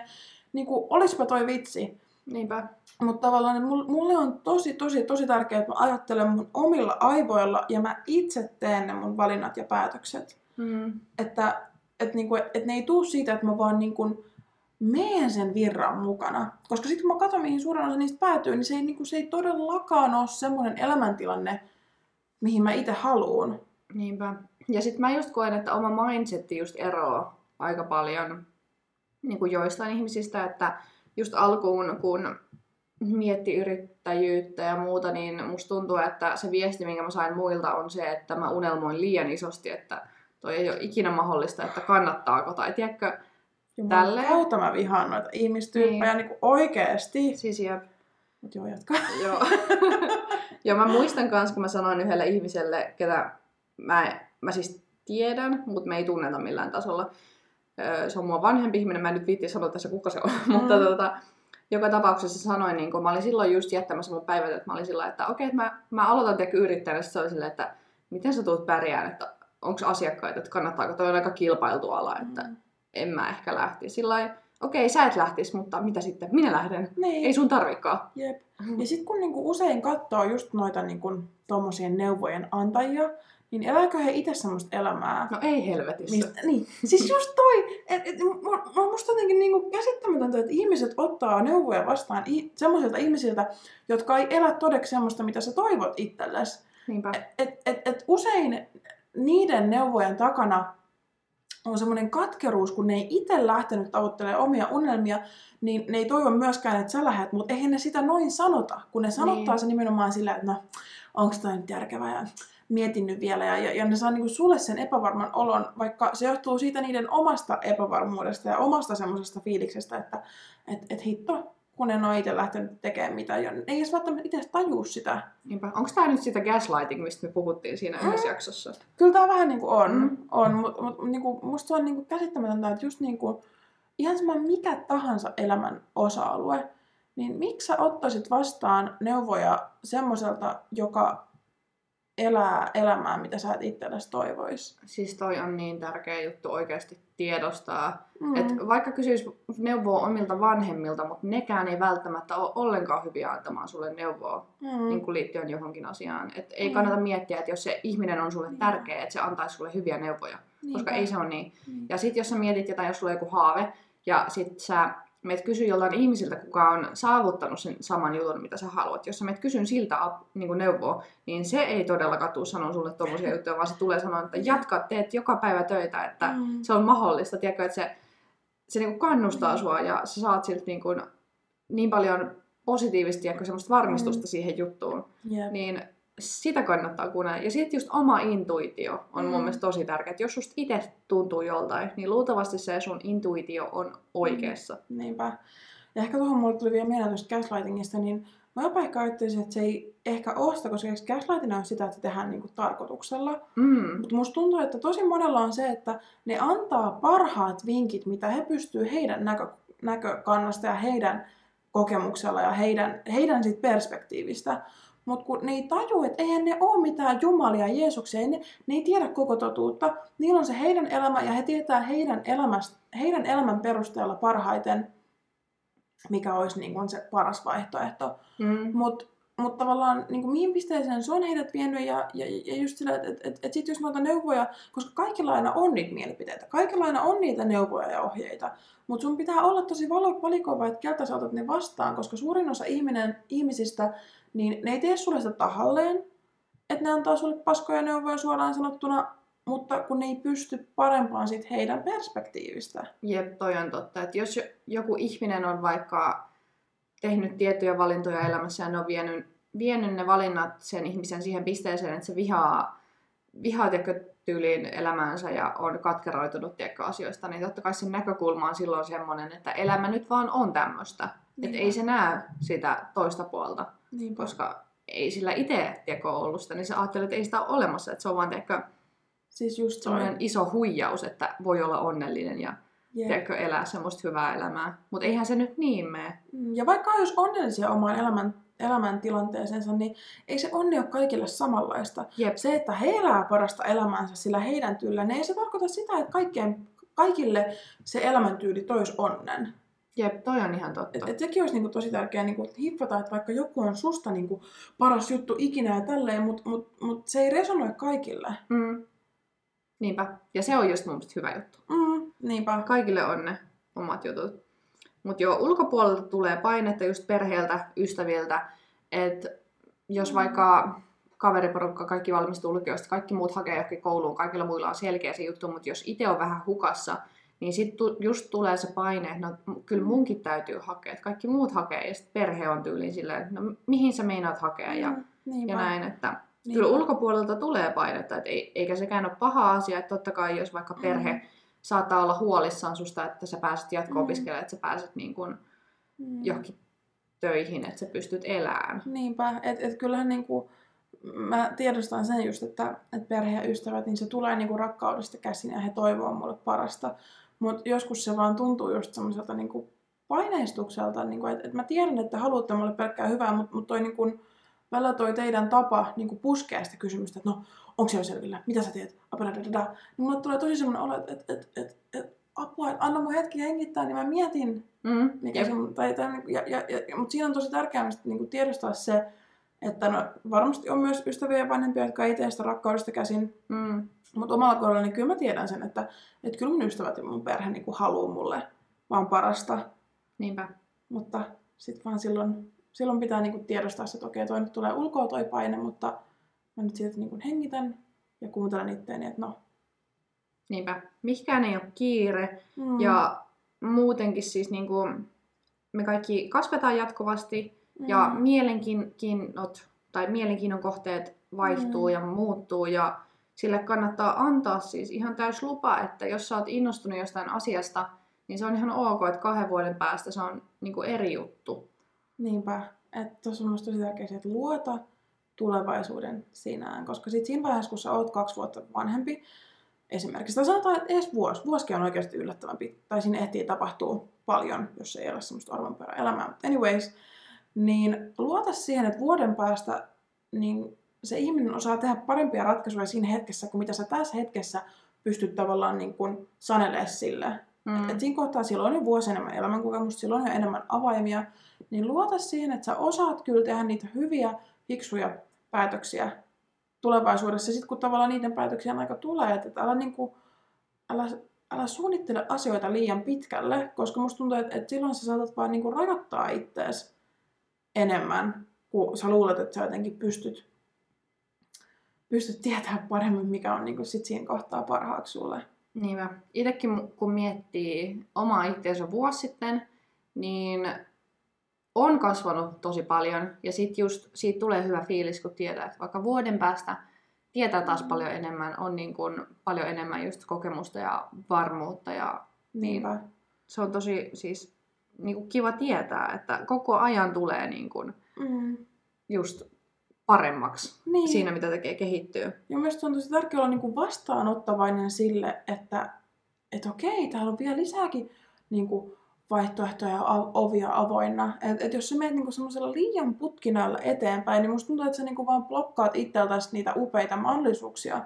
niin kuin, olispa toi vitsi. Niinpä. Mutta tavallaan mulle on tosi, tosi, tosi tärkeää, että mä ajattelen mun omilla aivoilla ja mä itse teen ne mun valinnat ja päätökset. Mm. Että et niinku, et ne ei tuu siitä, että mä vaan niinku meen sen virran mukana. Koska sitten kun mä katson, mihin suurin osa niistä päätyy, niin se ei, niinku, se ei todellakaan ole semmoinen elämäntilanne, mihin mä itse haluun. Niinpä. Ja sitten mä just koen, että oma mindsetti just eroaa aika paljon niin kuin joistain ihmisistä, että just alkuun, kun mietti yrittäjyyttä ja muuta, niin musta tuntuu, että se viesti, minkä mä sain muilta, on se, että mä unelmoin liian isosti, että toi ei ole ikinä mahdollista, että kannattaako. Tai tiedätkö, Tälleen. kautta mä vihaan noita ihmistyyppejä niin. Niin. oikeesti. siis jep, Mut joo, jatka. Joo. Joo, mä muistan kans, kun mä sanoin yhdelle ihmiselle, ketä mä, mä siis tiedän, mutta me ei tunneta millään tasolla. Se on mua vanhempi ihminen, mä en nyt viitti sanoa tässä kuka se on, mm. mutta tota, joka tapauksessa sanoin, niin kun mä olin silloin just jättämässä mun päivät, että mä olin sillä, että okei, että mä, mä aloitan tehdä yrittäjänä, se oli silleen, että miten sä tulet pärjään, että onko asiakkaita, että kannattaako, toi on aika kilpailtu ala, että Mm. en mä ehkä lähtisi. Sillä okei, sä et lähtis, mutta mitä sitten? Minä lähden. Niin. Ei sun tarvikaan. Jep. Ja sitten kun niinku usein katsoo just noita niinku, tommosien neuvojen antajia, niin elääkö he itse semmoista elämää? No ei helvetissä. Mistä, niin, siis just toi, et, mu- mu- musta jotenkin niinku käsittämätöntä, että ihmiset ottaa neuvoja vastaan i- semmoisilta ihmisiltä, jotka ei elä todeksi semmoista, mitä sä toivot itsellesi. Niinpä. Et, et, et usein niiden neuvojen takana on semmoinen katkeruus, kun ne ei itse lähtenyt tavoittelemaan omia unelmia, niin ne ei toivo myöskään, että sä lähdet, mutta eihän ne sitä noin sanota, kun ne sanottaa Niin. se nimenomaan sillä, että no, onko toi nyt järkevää ja mietin nyt vielä, ja, ja, ja ne saa niinku sulle sen epävarman olon, vaikka se johtuu siitä niiden omasta epävarmuudesta ja omasta semmoisesta fiiliksestä, että et, et hitto, kun en ole itse lähtenyt tekemään mitään, ja ei edes välttämättä itse tajua sitä. Niinpä. Onko tämä nyt sitä gaslighting, mistä me puhuttiin siinä Mm. yhdessä jaksossa? Kyllä tämä vähän niin kuin on, Mm. on mutta mut, niinku, musta se on niinku käsittämätöntä, että just niinku, ihan sama mikä tahansa elämän osa-alue, niin miksi sä ottaisit vastaan neuvoja semmoiselta, joka elää elämää, mitä sä et itsellesi toivois? Siis toi on niin tärkeä juttu oikeasti tiedostaa. Mm. Mm. Et vaikka kysyisi neuvoa omilta vanhemmilta, mutta nekään ei välttämättä ole ollenkaan hyviä antamaan sulle neuvoa mm. niin kuin liittyen johonkin asiaan. Et ei Mm. kannata miettiä, että jos se ihminen on sulle Niin. tärkeä, että se antaisi sulle hyviä neuvoja. Koska ei se ole niin. Niin. Ja sitten jos sä mietit jotain, jos sulla on joku haave, ja sit sä meet kysyä joltain ihmisiltä, kuka on saavuttanut sen saman jutun, mitä sä haluat. Jos sä meet kysyn siltä ap- niin neuvoa, niin se ei todellakaan tule sanoa sulle tommosia juttuja, vaan se tulee sanoa, että jatka, teet joka päivä töitä, että Mm. se on mahdollista, tiedätkö, että se, se niin kannustaa Mm. sua ja sä saat siltä niin, kuin, niin paljon positiivisesti ja semmoista varmistusta Mm. siihen juttuun, Jep. niin sitä kannattaa kuunnella. Ja sitten just oma intuitio on mun Mm. mielestä tosi tärkeä. Jos susta itse tuntuu joltain, niin luultavasti se sun intuitio on oikeassa. Niinpä. Ja ehkä tuohon mulle tuli vielä mieleen tuosta gaslightingista, niin mä jopa ehkä ajattelisin, että se ei ehkä sitä, koska gaslighting on sitä, että se tehdään niinku tarkoituksella. Mm. Mutta musta tuntuu, että tosi monella on se, että ne antaa parhaat vinkit, mitä he pystyy heidän näkö, näkökannasta ja heidän kokemuksella ja heidän, heidän sit perspektiivistä. Mutta kun ne ei taju, että eihän ne ole mitään jumalia Jeesuksia, ei ne, ne ei tiedä koko totuutta. Niillä on se heidän elämä ja he tietää heidän, elämästä, heidän elämän perusteella parhaiten, mikä olisi niin kuin se paras vaihtoehto. Mm. Mutta mut tavallaan niin kuin mihin pisteeseen se on heidät vienyt ja, ja, ja just sillä, että et, et, et sit jos noita neuvoja, koska kaikilla aina on niitä mielipiteitä, kaikilla aina on niitä neuvoja ja ohjeita, mutta sun pitää olla tosi valikoiva, että keltä sä otat ne vastaan, koska suurin osa ihminen, ihmisistä, niin ne ei tee sulle sitä tahalleen, että ne antaa sulle paskoja neuvoja suoraan sanottuna, mutta kun ne ei pysty parempaan sit heidän perspektiivistä. Jep, toi on totta. Että jos jo- joku ihminen on vaikka tehnyt tiettyjä valintoja elämässä ja ne on vienyt, vienyt ne valinnat sen ihmisen siihen pisteeseen, että se vihaa, vihaa tiedätkö, tyyliin elämäänsä ja on katkeroitunut tiedätkö, asioista, niin totta kai sen näkökulma on silloin semmoinen, että elämä nyt vaan on tämmöistä. Että ei se näe sitä toista puolta, Niinpä. koska ei sillä itse tiedätkö, ollut sitä, niin se ajattelee, että ei sitä ole olemassa, että se on vaan tiedätkö, Siis just semmoinen iso huijaus, että voi olla onnellinen ja Jep. tiedätkö, elää semmoista hyvää elämää. Mutta eihän se nyt niin mene. Mm, Ja vaikka jos onnellisia omaan elämän, elämäntilanteeseensa, niin ei se onni ole kaikille samanlaista. Jep. Se, että he elää parasta elämäänsä sillä heidän tyylillä, niin ei se tarkoita sitä, että kaikkien, kaikille se elämäntyyli tois onnen. Jep, toi on ihan totta. Et, et sekin olisi niinku tosi tärkeää niinku hiffata, että vaikka joku on susta niinku paras juttu ikinä ja tälleen, mutta mut, mut se ei resonoi kaikille. Mm. Niinpä. Ja se on just mun mielestä hyvä juttu. Mm, niinpä. Kaikille on ne omat jutut. Mutta joo, ulkopuolelta tulee painetta just perheeltä, ystäviltä, että jos vaikka kaveriporukka, kaikki valmistuu lukiosta, kaikki muut hakee johonkin kouluun, kaikilla muilla on selkeä se juttu, mutta jos itse on vähän hukassa, niin sitten just tulee se paine, että no, kyllä munkin täytyy hakea, että kaikki muut hakee, ja sitten perhe on tyyliin silleen, että no mihin sä meinaat hakea, ja, Mm, niinpä. ja näin, että Niinpä. Kyllä ulkopuolelta tulee painetta, et ei, eikä sekään ole paha asia, että totta kai jos vaikka perhe Mm. saattaa olla huolissaan susta, että sä pääset jatko-opiskelemaan, Mm. että sä pääset niin kuin Mm. johonkin töihin, että sä pystyt elämään. Niinpä, että et kyllähän niinku, mä tiedostan sen just, että et perhe ja ystävät, niin se tulee niinku rakkaudesta käsin ja he toivoo mulle parasta. Mutta joskus se vaan tuntuu just semmoiselta niinku paineistukselta, niinku, että et mä tiedän, että haluatte mulle pelkkää hyvää, mutta mut toi niinku, välillä toi teidän tapa niinku puskea sitä kysymystä, että no, onko se jo selvillä, mitä sä teet, apeladadada, niin mulle tulee tosi semmoinen olo, että et, et, et, et, apua, että anna mun hetki hengittää, niin mä mietin, Mm. mikä Jep. se, tai, tai, ja, ja, ja, mutta siinä on tosi tärkeää niin tiedostaa se, että no, varmasti on myös ystäviä ja vanhempia, jotka ei tee sitä rakkaudesta käsin, Mm. mutta omalla kohdalla niin kyllä mä tiedän sen, että, että kyllä mun ystävät ja mun perhe niin haluaa mulle vaan parasta, Niinpä. mutta sitten vaan silloin, silloin pitää niin kuin tiedostaa se, että okei, toi nyt tulee ulkoa toi paine, mutta mä nyt silti niin kuin hengitän ja kuuntelen itteeni, että no. Niinpä. Mihkään ei ole kiire. Mm, Ja muutenkin siis niin kuin, me kaikki kasvetaan jatkuvasti ja mm, mielenkiinnot tai mielenkiinnon kohteet vaihtuu Mm. ja muuttuu ja sille kannattaa antaa siis ihan täys lupa, että jos sä oot innostunut jostain asiasta, niin se on ihan ok, että kahden vuoden päästä se on niin kuin eri juttu. Niinpä, että tuossa on tosi tärkeää että luota tulevaisuuden sinään, koska sit siinä vaiheessa, kun sä oot kaksi vuotta vanhempi, esimerkiksi, tai sanotaan, että edes vuosi, vuosikin on oikeasti yllättävän pitkä, tai siinä ehtii tapahtuu paljon, jos ei ole semmoista arvonperä elämää. But anyways, niin luota siihen, että vuoden päästä niin se ihminen osaa tehdä parempia ratkaisuja siinä hetkessä, kuin mitä sä tässä hetkessä pystyt tavallaan niin kuin sanelemaan sille. Mm. Et siinä kohtaa silloin on jo vuosi enemmän elämänkokemusta, silloin on jo enemmän avaimia, niin luota siihen, että sä osaat kyllä tehdä niitä hyviä, fiksuja päätöksiä tulevaisuudessa. Sitten kun tavallaan niiden päätöksien aika tulee, että älä, niinku, älä, älä suunnittele asioita liian pitkälle, koska musta tuntuu, että, että silloin sä saatat vaan niinku rajoittaa ittees enemmän, kun sä luulet, että sä jotenkin pystyt, pystyt tietämään paremmin, mikä on niinku sit siinä kohtaa parhaaksi sulle. Niinpä. Itsekin kun miettii omaa itseensä vuosi sitten, niin on kasvanut tosi paljon. Ja sitten just siitä tulee hyvä fiilis, kun tietää, että vaikka vuoden päästä tietää taas paljon enemmän, on niin kuin paljon enemmän just kokemusta ja varmuutta. Ja Niinpä. se on tosi siis niin kuin kiva tietää, että koko ajan tulee niin kuin Mm. just paremmaksi Niin. siinä, mitä tekee kehittyy. Ja mielestäni on tosi tärkeää olla niinku vastaanottavainen sille, että et okei, täällä on vielä lisääkin niinku vaihtoehtoja ovia avoinna. Et, et jos sä menet niinku semmoisella liian putkinalla eteenpäin, niin musta tuntuu, että sä niinku vaan blokkaat itseltäsi niitä upeita mahdollisuuksia.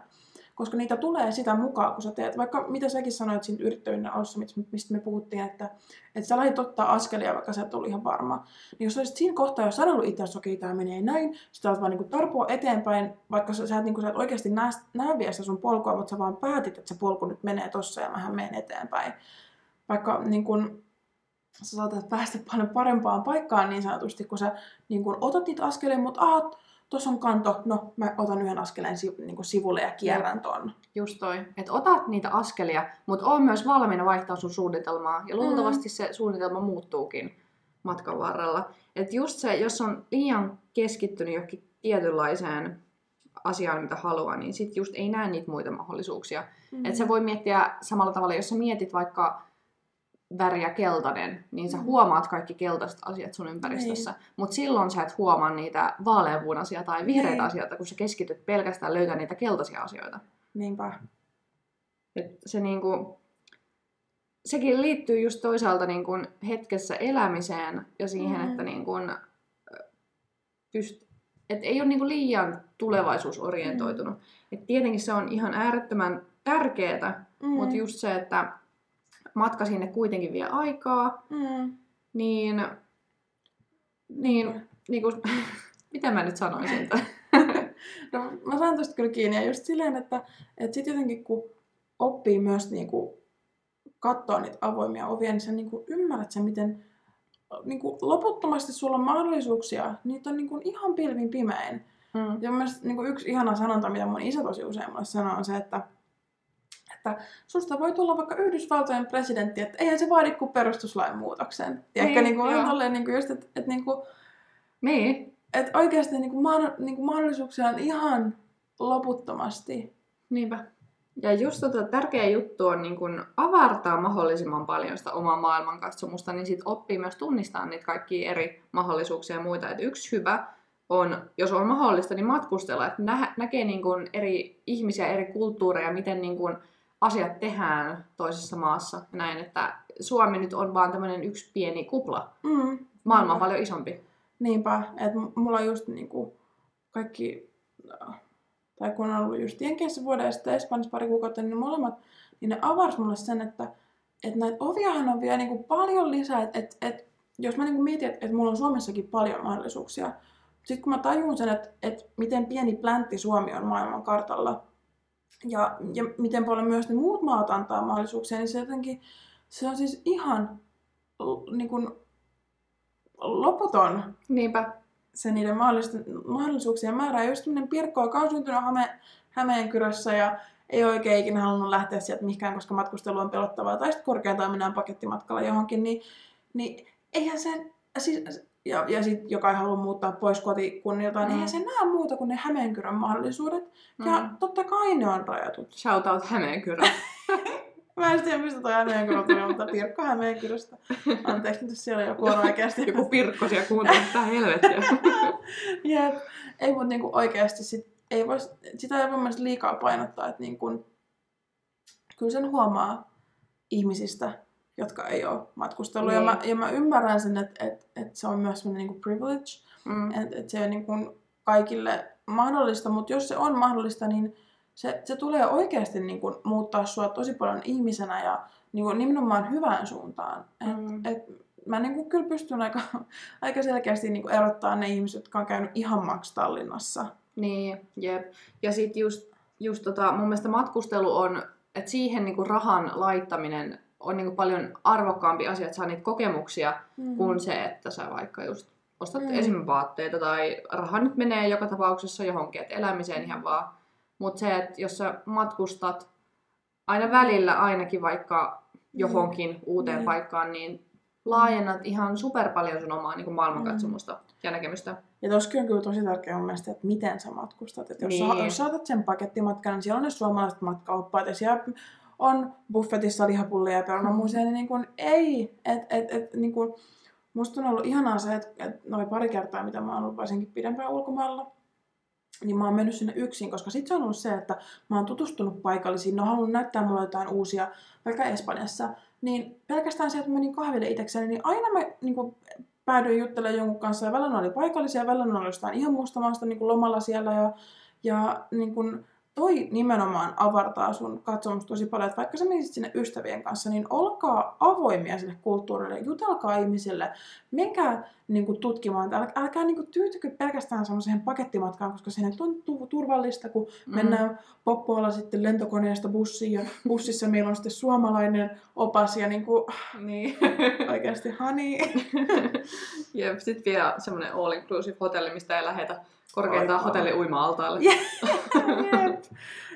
Koska niitä tulee sitä mukaan, kun sä teet, vaikka mitä säkin sanoit siinä yrittäjyyden alussa, mistä- me puhuttiin, että, että sä lähdit ottaa askelia, vaikka sä et ollut ihan varma. Niin jos olisit siinä kohtaa jo sanonut itse, okei, tämä menee näin, sitten olet vaan niin tarpoa eteenpäin, vaikka sä, sä, et, niin kuin, sä et oikeasti näe, näe vielä sitä sun polkua, mutta sä vaan päätit, että se polku nyt menee tossa ja mähän menen eteenpäin. Vaikka niin kuin, sä saatat päästä paljon parempaan paikkaan niin sanotusti, kun sä niin kuin, otat niitä askelia, mutta ah, tuossa on kanto, no mä otan yhden askeleen si, niin kuin sivulle ja kierrän ton. Just toi, että otat niitä askelia, mutta on myös valmiina vaihtaa sun suunnitelmaa. Ja luultavasti se suunnitelma muuttuukin matkan varrella. Että just se, jos on liian keskittynyt johonkin tietynlaiseen asiaan, mitä haluaa, niin sit just ei näe niitä muita mahdollisuuksia. Mm. Että se voi miettiä samalla tavalla, jos sä mietit vaikka väriä keltainen, niin sä Mm. huomaat kaikki keltaiset asiat sun ympäristössä. Niin. Mutta silloin sä et huomaa niitä vaaleanpunaisia tai vihreitä Niin. asioita, kun sä keskityt pelkästään löytää niitä keltaisia asioita. Niinpä. Et se niinku, sekin liittyy just toisaalta niinku hetkessä elämiseen ja siihen, Mm. että niinku, pyst- et ei ole niinku liian tulevaisuusorientoitunut. Et tietenkin se on ihan äärettömän tärkeää, Mm. mm. mutta just se, että matka sinne kuitenkin vie aikaa, Mm. niin, niin niinku, miten mä nyt sanoisin? No, mä saan tosta kyllä kiinni. Ja just silleen, että, että sit jotenkin kun oppii myös niinku katsoa niitä avoimia ovia, niin sä niinku ymmärrät sen, miten niinku loputtomasti sulla on mahdollisuuksia. Niitä on niinku ihan pilvin pimein. Mm. Ja mun mielestä niinku yksi ihana sanonta, mitä mun isä tosi usein mulle sanoo, on se, että, että susta voi tulla vaikka Yhdysvaltojen presidentti, että eihän se vaadi kuin perustuslain muutoksen. Ja ehkä Niin, vähän joo. tolleen niinku just, että, että niinku, Niin, että oikeasti niin kuin, niin kuin mahdollisuuksia on ihan loputtomasti. Niinpä. Ja just tota, tärkeä juttu on niin kun avartaa mahdollisimman paljon sitä omaa maailmankatsomusta, niin sit oppii myös tunnistaa niitä kaikkia eri mahdollisuuksia ja muita. Et yksi hyvä on, jos on mahdollista, niin matkustella, että nä- näkee niin kun eri ihmisiä, eri kulttuureja, miten niin kun asiat tehdään toisessa maassa. Ja näin, että Suomi nyt on vaan tämmöinen yksi pieni kupla. Mm. Maailma on Niinpä. paljon isompi. Niinpä, että mulla on just niin kuin, kaikki, äh, tai kun on ollut just Jenkeissä vuoden ja sitten Espanjassa pari kuukautta, niin ne molemmat, niin ne avars mulle sen, että et näitä oviahan on vielä niinku paljon lisää, että et, et, jos mä niinku mietin, että et mulla on Suomessakin paljon mahdollisuuksia, sitten kun mä tajun sen, että et miten pieni pläntti Suomi on maailman kartalla, ja, ja miten paljon myös ne muut maat antaa mahdollisuuksia, niin se jotenkin, se on siis ihan niin kuin, loputon Niinpä. se niiden mahdollisuuksien määrä. Ja just tämmöinen Pirkko, joka on syntynyt Hame, Hämeenkyrössä ja ei oikein ikinä halunnut lähteä sieltä mihinkään, koska matkustelu on pelottavaa, tai sitten korkeintaan mennään pakettimatkalla johonkin, niin, niin eihän sen, siis, ja, ja sitten joka ei halua muuttaa pois kotikunnilta, mm. niin eihän se näe muuta kuin ne Hämeenkyrön mahdollisuudet. Mm. Ja totta kai ne on rajatut. Shout out Hämeenkyrö. Mä en tiedä, mistä toi Hämeenkyrö tuli, mutta Pirkko Hämeenkyröstä. Anteeksi, nyt siellä joku on oikeasti. Joku Pirkko siellä kuuntelee, mitä helvettiä. Jep. Ei, mutta niinku oikeasti sit, ei vois, sitä ei voi mielestäni liikaa painottaa, että niinku, kyllä sen huomaa ihmisistä, jotka ei ole matkustellut. Niin. Ja, mä, ja mä ymmärrän sen, että et, et se on myös sellainen niinku privilege, mm. että et se on niinku kaikille mahdollista, mutta jos se on mahdollista, niin se, se tulee oikeasti niin kuin, muuttaa sua tosi paljon ihmisenä ja niin kuin, nimenomaan hyvään suuntaan. Et, mm. et, mä niin kuin, kyllä pystyn aika, aika selkeästi niin kuin, erottaa ne ihmiset, jotka on käynyt ihan maks Tallinnassa. Niin, jep. Ja sitten just, just tota, mun mielestä matkustelu on, että siihen niin kuin, rahan laittaminen on niin kuin, paljon arvokkaampi asia, että saa niitä kokemuksia, mm. kuin se, että sä vaikka just ostat mm. esimerkiksi vaatteita tai raha nyt menee joka tapauksessa johonkin, että elämiseen ihan vaan mutta se, että jos sä matkustat aina välillä ainakin vaikka johonkin mm. uuteen mm. paikkaan, niin laajennat ihan super paljon sun omaa niin kuin maailmankatsomusta mm. ja näkemystä. Ja toskin on kyllä tosi tärkeää mun mielestä, että miten sä matkustat. Että jos, niin. sä, jos sä otat sen pakettimatkan, niin siellä on ne suomalaiset matkaoppaat ja siellä on buffetissa lihapullia ja perunamuusia, niin, niin kuin, ei. Et, et, et, niin kuin, musta on ollut ihanaa se, että, että noin pari kertaa, mitä mä oon ollut varsinkin pidempään ulkomailla, niin mä oon mennyt sinne yksin, koska sitten se on ollut se, että mä oon tutustunut paikallisiin, ne on halunnut näyttää mulle jotain uusia, vaikka Espanjassa, niin pelkästään se, että mä menin kahville itsekseni, niin aina mä niin kuin, päädyin juttelemaan jonkun kanssa, ja välillä oli paikallisia, välillä oli jostain ihan muusta maasta niin lomalla siellä, ja, ja niin kuin, toi nimenomaan avartaa sun katsomusta tosi paljon, että vaikka sä menisit sinne ystävien kanssa, niin olkaa avoimia sille kulttuurille, jutelkaa ihmisille, menkää niin kuin, tutkimaan, älkää, älkää niin kuin, tyytykö pelkästään semmoiseen pakettimatkaan, koska se on turvallista, kun mm. mennään poppoilla sitten lentokoneesta bussiin, ja bussissa meillä on sitten suomalainen opas, ja niin kuin, niin. oikeasti honey. Jep, sitten vielä semmoinen all-inclusive hotelli, mistä ei lähetä korkeintaan hotelli uima-altaalle. Jep.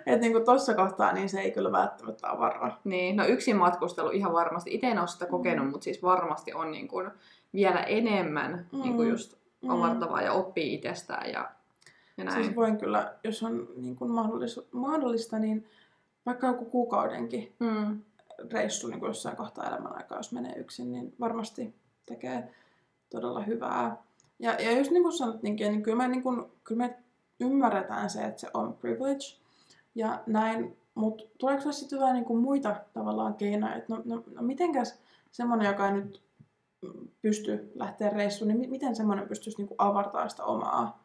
Että niinku tossa kohtaa niin se ei kyllä välttämättä ole varma. Niin, no yksin matkustelu ihan varmasti. Itse en ole sitä kokenut, mm. mutta siis varmasti on niin kuin vielä enemmän mm. niin kuin just mm. avartavaa mm. ja oppii itsestään ja, ja näin. Siis voin kyllä, jos on niin kuin mahdollista, niin vaikka joku kuukaudenkin mm. reissu niin kuin jossain kohtaa elämän aikaa, jos menee yksin, niin varmasti tekee todella hyvää. Ja, ja just niin kuin sanot, niin, niin kyllä, me, niin kuin, kyllä me ymmärretään se, että se on privilege ja näin, mutta tuleeko sinulle sitten jotain niin kuin muita tavallaan keinoja, että no, no, no mitenkäs semmoinen, joka ei nyt pysty lähteä reissuun, niin miten semmoinen pystyisi niin kuin avartaa sitä omaa?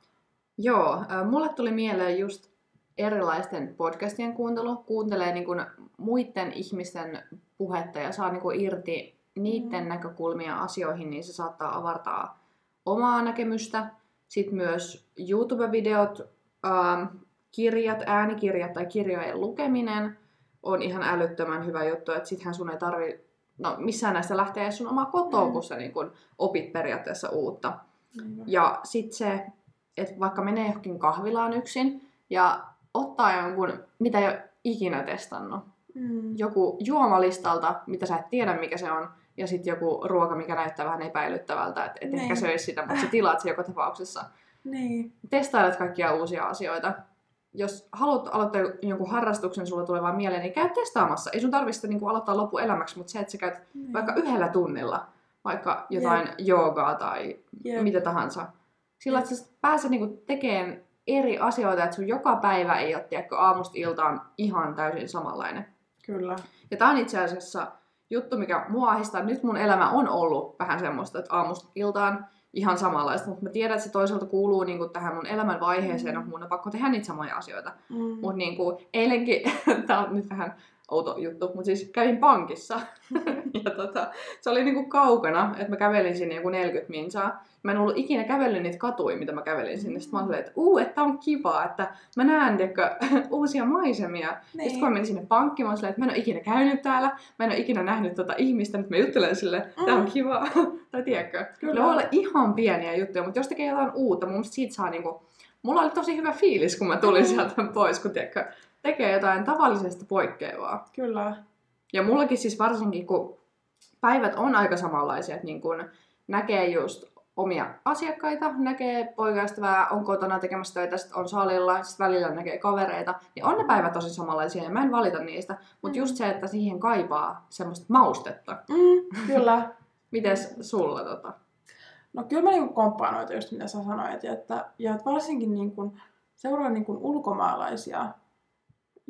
Joo, äh, mulle tuli mieleen just erilaisten podcastien kuuntelu. Kuuntelee niin kuin muiden ihmisten puhetta ja saa niin kuin irti niiden mm. näkökulmia asioihin, niin se saattaa avartaa omaa näkemystä. Sitten myös YouTube-videot, ähm, kirjat, äänikirjat tai kirjojen lukeminen on ihan älyttömän hyvä juttu, että sittenhän sun ei tarvi, no missään näistä lähtee sun omaa kotoa, mm. kun sä niin kun opit periaatteessa uutta. Mm. Ja sitten se, että vaikka menee johonkin kahvilaan yksin ja ottaa jonkun, mitä ei ole ikinä testannut, mm. joku juomalistalta, mitä sä et tiedä mikä se on, ja sitten joku ruoka, mikä näyttää vähän epäilyttävältä, että et niin. ehkä söisi sitä, mutta sä tilaat se joka tapauksessa. Niin. Testailet kaikkia uusia asioita. Jos haluat aloittaa jonkun harrastuksen, sulla tulee vaan mieleen, niin käy testaamassa. Ei sun tarvitse niin aloittaa loppuelämäksi, mutta se, että sä käyt niin. vaikka yhdellä tunnilla, vaikka jotain yep. joogaa tai yep. mitä tahansa. Sillä, että sä pääset niin tekemään eri asioita, että sun joka päivä ei ole tiedätkö, aamusta iltaan ihan täysin samanlainen. Kyllä. Ja tämä on itse asiassa juttu, mikä mua ahdistaa. Nyt mun elämä on ollut vähän semmoista, että aamusta iltaan ihan samanlaista, mutta mä tiedän, että se toisaalta kuuluu niin kuin, tähän mun elämän vaiheeseen, mm. mun on pakko tehdä niitä samoja asioita. Mm. Mutta niin kuin, eilenkin, tää on nyt vähän outo juttu, mutta siis kävin pankissa. ja tota, se oli niinku kaukana, että mä kävelin sinne joku 40 minsaa. Mä en ollut ikinä kävellyt niitä katuja, mitä mä kävelin sinne. Sitten mä olin, että uu, että on kiva, että mä näen tiedätkö, uusia maisemia. Niin. Sitten kun mä menin sinne pankkiin, mä olin, että mä en ole ikinä käynyt täällä, mä en ole ikinä nähnyt tota ihmistä, nyt mä juttelen sille, tää on kiva. tai tiedätkö, Kyllä. ne voi olla ihan pieniä juttuja, mutta jos tekee jotain uutta, mun siitä saa niinku, mulla oli tosi hyvä fiilis, kun mä tulin sieltä pois, kun tiedätkö, tekee jotain tavallisesta poikkeavaa. Kyllä. Ja mullakin siis varsinkin, kun päivät on aika samanlaisia, että niin kun näkee just omia asiakkaita, näkee poikaystävää, on kotona tekemässä töitä, sitten on salilla, sitten välillä näkee kavereita, niin on ne päivät tosi samanlaisia ja mä en valita niistä. Mutta mm. just se, että siihen kaipaa semmoista maustetta. Mm, kyllä. Mites sulla tota? No kyllä mä niinku komppaan noita just mitä sä sanoit, että, ja että varsinkin niinku, seuraa niinku ulkomaalaisia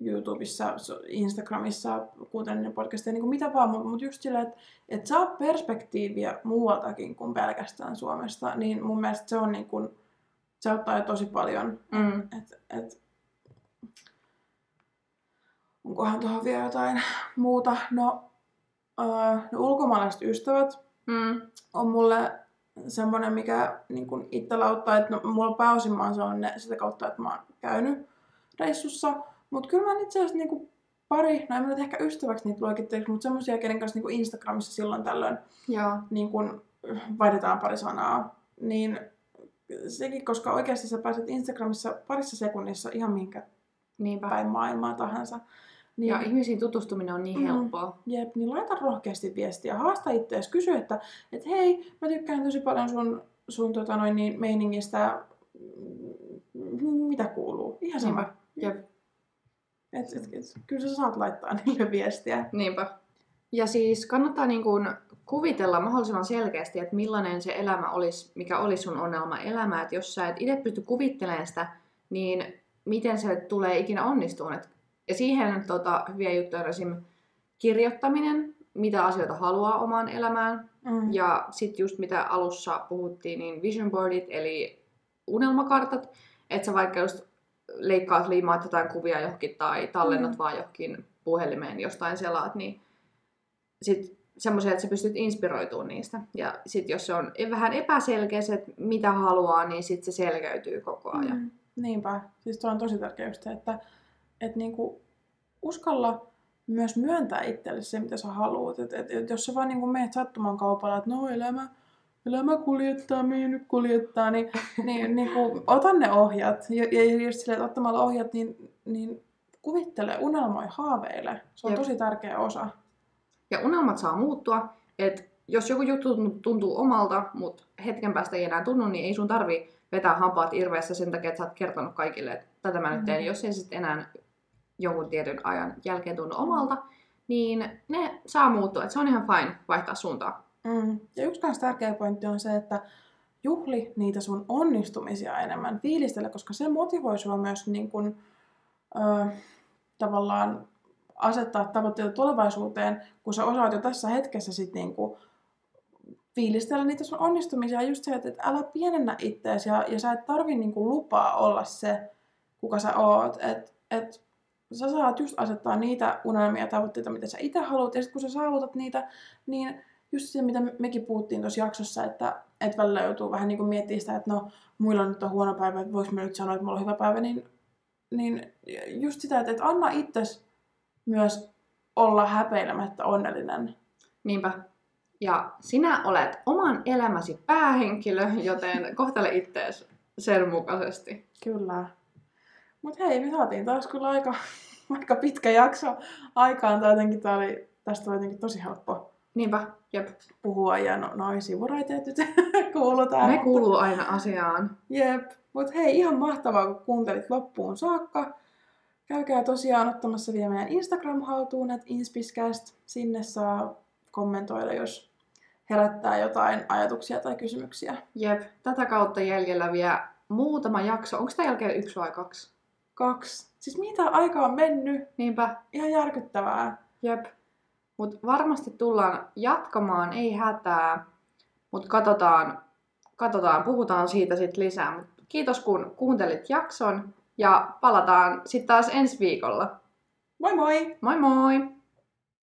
YouTubessa, Instagramissa, kuuntelen podcasteja, niin kuin mitä vaan, mutta mut just sillä, että et saa perspektiiviä muualtakin kuin pelkästään Suomesta, niin mun mielestä se on niin kuin, se auttaa jo tosi paljon. Mm. Et, et, onkohan tuohon vielä jotain muuta? No, äh, no ulkomaalaiset ystävät mm. on mulle semmoinen, mikä niin kun itse lauttaa, että no, mulla pääosin mä oon ne sitä kautta, että mä oon käynyt reissussa, mutta kyllä mä itse asiassa niinku pari, no en mä nyt ehkä ystäväksi niitä luokittelisi, mutta semmoisia, kenen kanssa niinku Instagramissa silloin tällöin Joo. Niin kun vaihdetaan pari sanaa. Niin sekin, koska oikeasti sä pääset Instagramissa parissa sekunnissa ihan minkä Niinpä. päin maailmaa tahansa. Niin, ja ihmisiin tutustuminen on niin mm, helppoa. Jep, niin laita rohkeasti viestiä, haasta itseäsi, kysy, että et hei, mä tykkään tosi paljon sun, sun tota noin, niin, meiningistä, mitä kuuluu? Ihan sama. Jep. Et, et, et, kyllä sä saat laittaa niille viestiä. Niinpä. Ja siis kannattaa niin kuin kuvitella mahdollisimman selkeästi, että millainen se elämä olisi, mikä olisi sun ongelma elämä. Että jos sä et itse pysty kuvittelemaan sitä, niin miten se tulee ikinä onnistumaan. Ja siihen tota, hyviä juttuja on esim. kirjoittaminen, mitä asioita haluaa omaan elämään. Mm. Ja sitten just mitä alussa puhuttiin, niin vision boardit, eli unelmakartat. Että sä vaikka just leikkaat, liimaat jotain kuvia johonkin tai tallennat mm. vaan johonkin puhelimeen jostain selaat, niin sit semmoisia, että sä pystyt inspiroitumaan niistä. Ja sitten jos se on vähän epäselkeä se, että mitä haluaa, niin sitten se selkeytyy koko ajan. Mm. Niinpä. Siis tuo on tosi tärkeä just se, että, että niinku uskalla myös myöntää itselle se, mitä sä haluat. Et, et, et jos sä vaan niinku meet sattuman kaupalla, että no elämä elämä kuljettaa, mihin nyt kuljettaa, niin, niin, niin kuin, ota ne ohjat. Ja, ja just silleen, että ottamalla ohjat, niin, niin kuvittele, unelmoi, haaveile. Se on Jep. tosi tärkeä osa. Ja unelmat saa muuttua, että jos joku juttu tuntuu omalta, mutta hetken päästä ei enää tunnu, niin ei sun tarvi vetää hampaat irveessä sen takia, että sä oot kertonut kaikille, että tätä mä nyt teen. Mm-hmm. Jos ei sitten enää jonkun tietyn ajan jälkeen tunnu omalta, niin ne saa muuttua. että se on ihan fine vaihtaa suuntaa. Mm. Ja yksi myös tärkeä pointti on se, että juhli niitä sun onnistumisia enemmän, fiilistele, koska se motivoi sua myös niin kun, ö, tavallaan asettaa tavoitteita tulevaisuuteen, kun sä osaat jo tässä hetkessä sit niin kuin fiilistellä niitä sun onnistumisia. Ja just se, että, älä pienennä itseäsi ja, ja sä et tarvi niin kuin lupaa olla se, kuka sä oot. Että et, sä saat just asettaa niitä unelmia ja tavoitteita, mitä sä itse haluat. Ja sitten kun sä saavutat niitä, niin just se, mitä mekin puhuttiin tuossa jaksossa, että, että välillä joutuu vähän niin kuin miettimään sitä, että no, muilla nyt on huono päivä, että vois mä nyt sanoa, että mulla on hyvä päivä, niin, niin just sitä, että, että anna itses myös olla häpeilemättä onnellinen. Niinpä. Ja sinä olet oman elämäsi päähenkilö, joten kohtele ittees sen mukaisesti. Kyllä. Mutta hei, me saatiin taas kyllä aika, aika pitkä jakso aikaan. Tämä jotenkin, tämä oli, tästä oli jotenkin tosi helppo Niinpä, jep. puhua ja no, sivuraiteet nyt kuuluu täällä. Ne kuuluu aina asiaan. Jep, mutta hei, ihan mahtavaa, kun kuuntelit loppuun saakka. Käykää tosiaan ottamassa vielä meidän Instagram-haltuun, että Inspiscast. Sinne saa kommentoida, jos herättää jotain ajatuksia tai kysymyksiä. Jep, tätä kautta jäljellä vielä muutama jakso. Onko tämä jälkeen yksi vai kaksi? Kaksi. Siis mitä aikaa on mennyt? Niinpä. Ihan järkyttävää. Jep. Mutta varmasti tullaan jatkamaan, ei hätää, mutta katsotaan, katsotaan, puhutaan siitä sitten lisää. Mut kiitos kun kuuntelit jakson ja palataan sitten taas ensi viikolla. Moi moi! Moi moi!